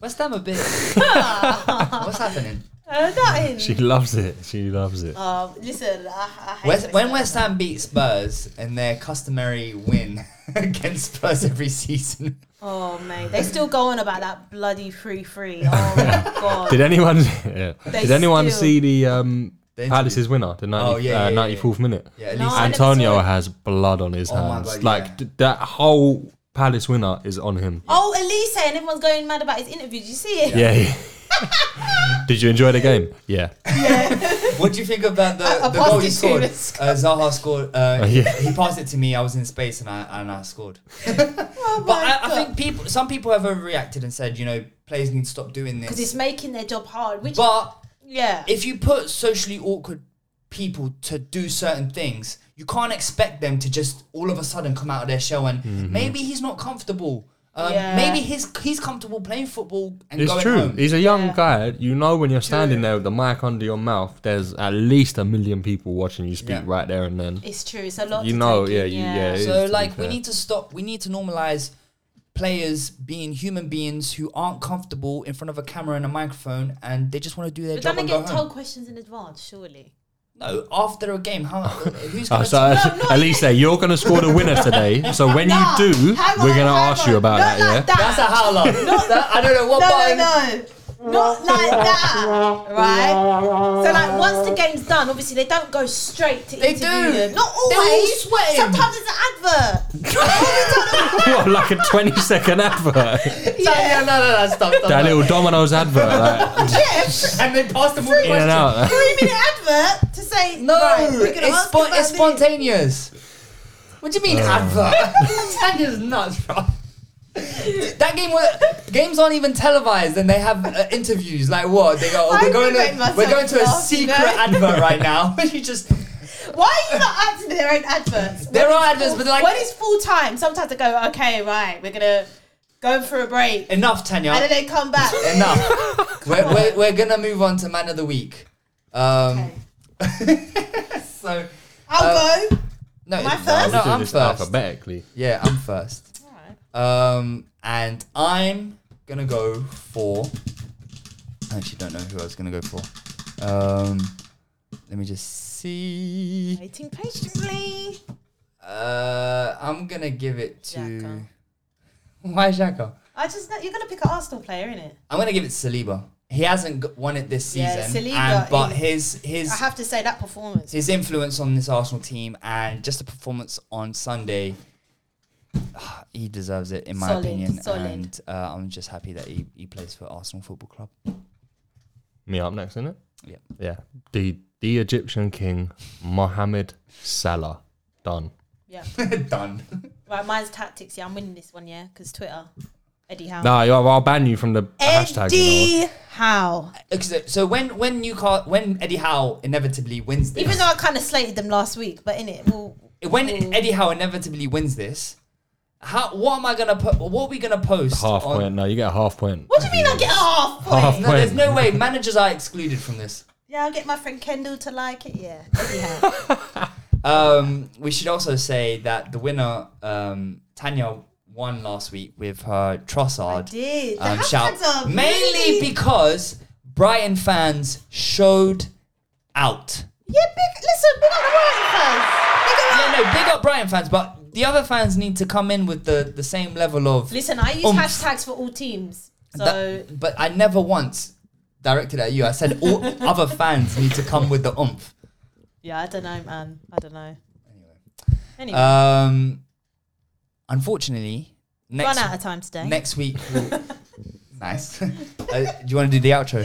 West Ham a bit. What's happening? Uh, nothing. She loves it. She loves it. Uh, listen, I, I hate West, West when Ham. West Ham beat Spurs in their customary win against Spurs every season, Oh mate, they still go on about that bloody free free. Oh my god. Did anyone? Yeah. They Did anyone still- see the um, The interview. Palace's winner, the 90, Oh, yeah, uh, yeah, yeah, 94th minute? yeah, at No, least I never Antonio saw it. has blood on his Oh my hands. God, like yeah. th- that whole Palace winner is on him. Oh, Olise, and everyone's going mad about his interview. Did you see it? Yeah. yeah. Did you enjoy the game? Yeah. What do you think about the, I- I the passed goal it he to scored? you. Uh, Zaha scored. Uh, Oh, yeah. He passed it to me. I was in space and I and I scored. Oh But I, I think people, some people have overreacted and said, you know, players need to stop doing this. because this. it's making their job hard. Which But yeah, if you put socially awkward people to do certain things, you can't expect them to just all of a sudden come out of their shell and Mm-hmm. maybe he's not comfortable. Um, Yeah. Maybe he's he's comfortable playing football and It's going true. home. He's a young Yeah. guy. You know when you're standing there with the mic under your mouth, there's at least a million people watching you speak Yeah. right there and then. it's true. It's a lot. You to know, take yeah, in, you- yeah, it So is, to be like we need to stop. We need to normalize players being human beings who aren't comfortable in front of a camera and a microphone, and they just want to do their But job don't they and go get home. told questions in advance? Surely. No, after a game, how who's ah, gonna? so tell- No, no, Olise, you're going to score the winner today. So when Nah, you do, we're going to hang ask you about Not that, yeah? that. That's a howler. That- I don't know what no, button. no, no. Not like that, right? So like once the game's done, obviously they don't go straight to They interview do. them. Not They're all always. sweating. Sometimes it's an advert. what, like a 20 second advert? Yeah, no, no, no, stop, stop. that no. little Domino's advert. Like, yeah, and they pass them all the in and questions. out. three minute advert to say No, right, we're gonna it's, ask spon- about it's this. spontaneous. What do you mean Uh. advert? Tanna's nuts, bro. That game, was, games aren't even televised, and they have uh, interviews. Like what? They go, oh, we're going to, we're going to a laugh, you secret know? advert right now. you just Why are you not acting their own adverts? There When are it's adverts, full- but they're like- when it's full time, sometimes I go, okay, right, we're gonna go for a break, enough, Tanna. and then they come back. Enough. we're, we're, we're gonna move on to man of the week. Um, so I'll Uh, go. no, Am I no, first? no, I'm first. alphabetically. Yeah, I'm first. Um, and I'm gonna go for. I actually don't know who I was gonna go for. Um, let me just see. Waiting patiently. Uh, I'm gonna give it to. Xhaka. Why Xhaka? I just know you're gonna pick an Arsenal player, innit? I'm gonna give it to Saliba. He hasn't g- won it this Yeah, season, Saliba and, but is- his his I have to say that performance. his influence on this Arsenal team and just the performance on Sunday, he deserves it in my Solid, opinion. solid. And uh, I'm just happy that he, he plays for Arsenal Football Club. Me up next, isn't it? Yeah. Yeah. The the Egyptian king, Mohammed Salah. Done. Yeah. Done. right, mine's tactics. Yeah, I'm winning this one. Yeah, because Twitter, Eddie Howe. No, I'll I'll ban you from the hashtag. Eddie Howe. So, so when when Newcastle when Eddie Howe inevitably wins this, Even though I kind of slated them last week, but in it, well, when Eddie Howe inevitably wins this, How? What am I gonna put? What are we gonna post? Half on- point. No, you get a half point. What do you mean I get a half point? Half No, there's no way. Managers are excluded from this. Yeah, I'll get my friend Kendall to like it. Yeah. Anyhow. Um, we should also say that the winner, um, Tanna, won last week with her Trossard. I did. The um, hashtags are mainly really- because Brighton fans showed out. yeah, big. Listen, big up the Brighton fans. Big up. Yeah, no, big up Brighton fans, but the other fans need to come in with the, the same level of. Listen, I use oomph. hashtags for all teams. So That- but I never once directed at you. I said all other fans need to come with the oomph. yeah, I don't know, man. I don't know. Anyway, Um, unfortunately, next run out of time today. next week. We'll, nice. uh, do you want to do the outro?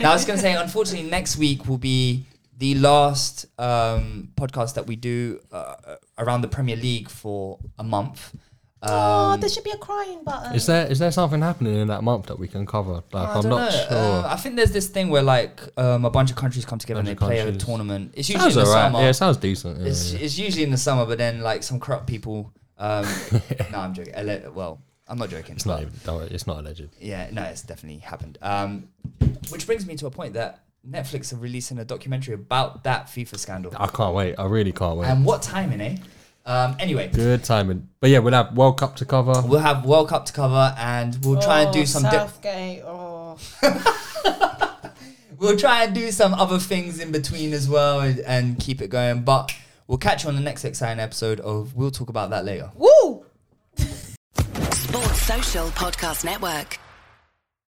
Now I was going to say, unfortunately, next week will be the last um, podcast that we do uh, around the Premier League for a month. Um, oh, there should be a crying button. Is there is there something happening in that month that we can cover? Like I I'm don't know. sure. Uh, I think there's this thing where like um, a bunch of countries come together and they Bunch play a tournament. It's usually sounds in the alright. summer. Yeah, it sounds decent. Yeah, It's, yeah. it's usually in the summer, but then like some corrupt people. Um, no, I'm joking. Ele- Well, I'm not joking. It's not. Even, don't worry, it's not alleged. Yeah, no, it's definitely happened. Um, which brings me to a point that Netflix are releasing a documentary about that FIFA scandal. I can't wait. I really can't wait. And what timing, eh? Um, anyway, Good timing. But yeah, we'll have World Cup to cover. we'll have World Cup to cover, and we'll try and do some. Di- Southgate. Oh, we'll try and do some other things in between as well, and, and keep it going. But we'll catch you on the next exciting episode of. We'll talk about that later. woo! Sports Social Podcast Network.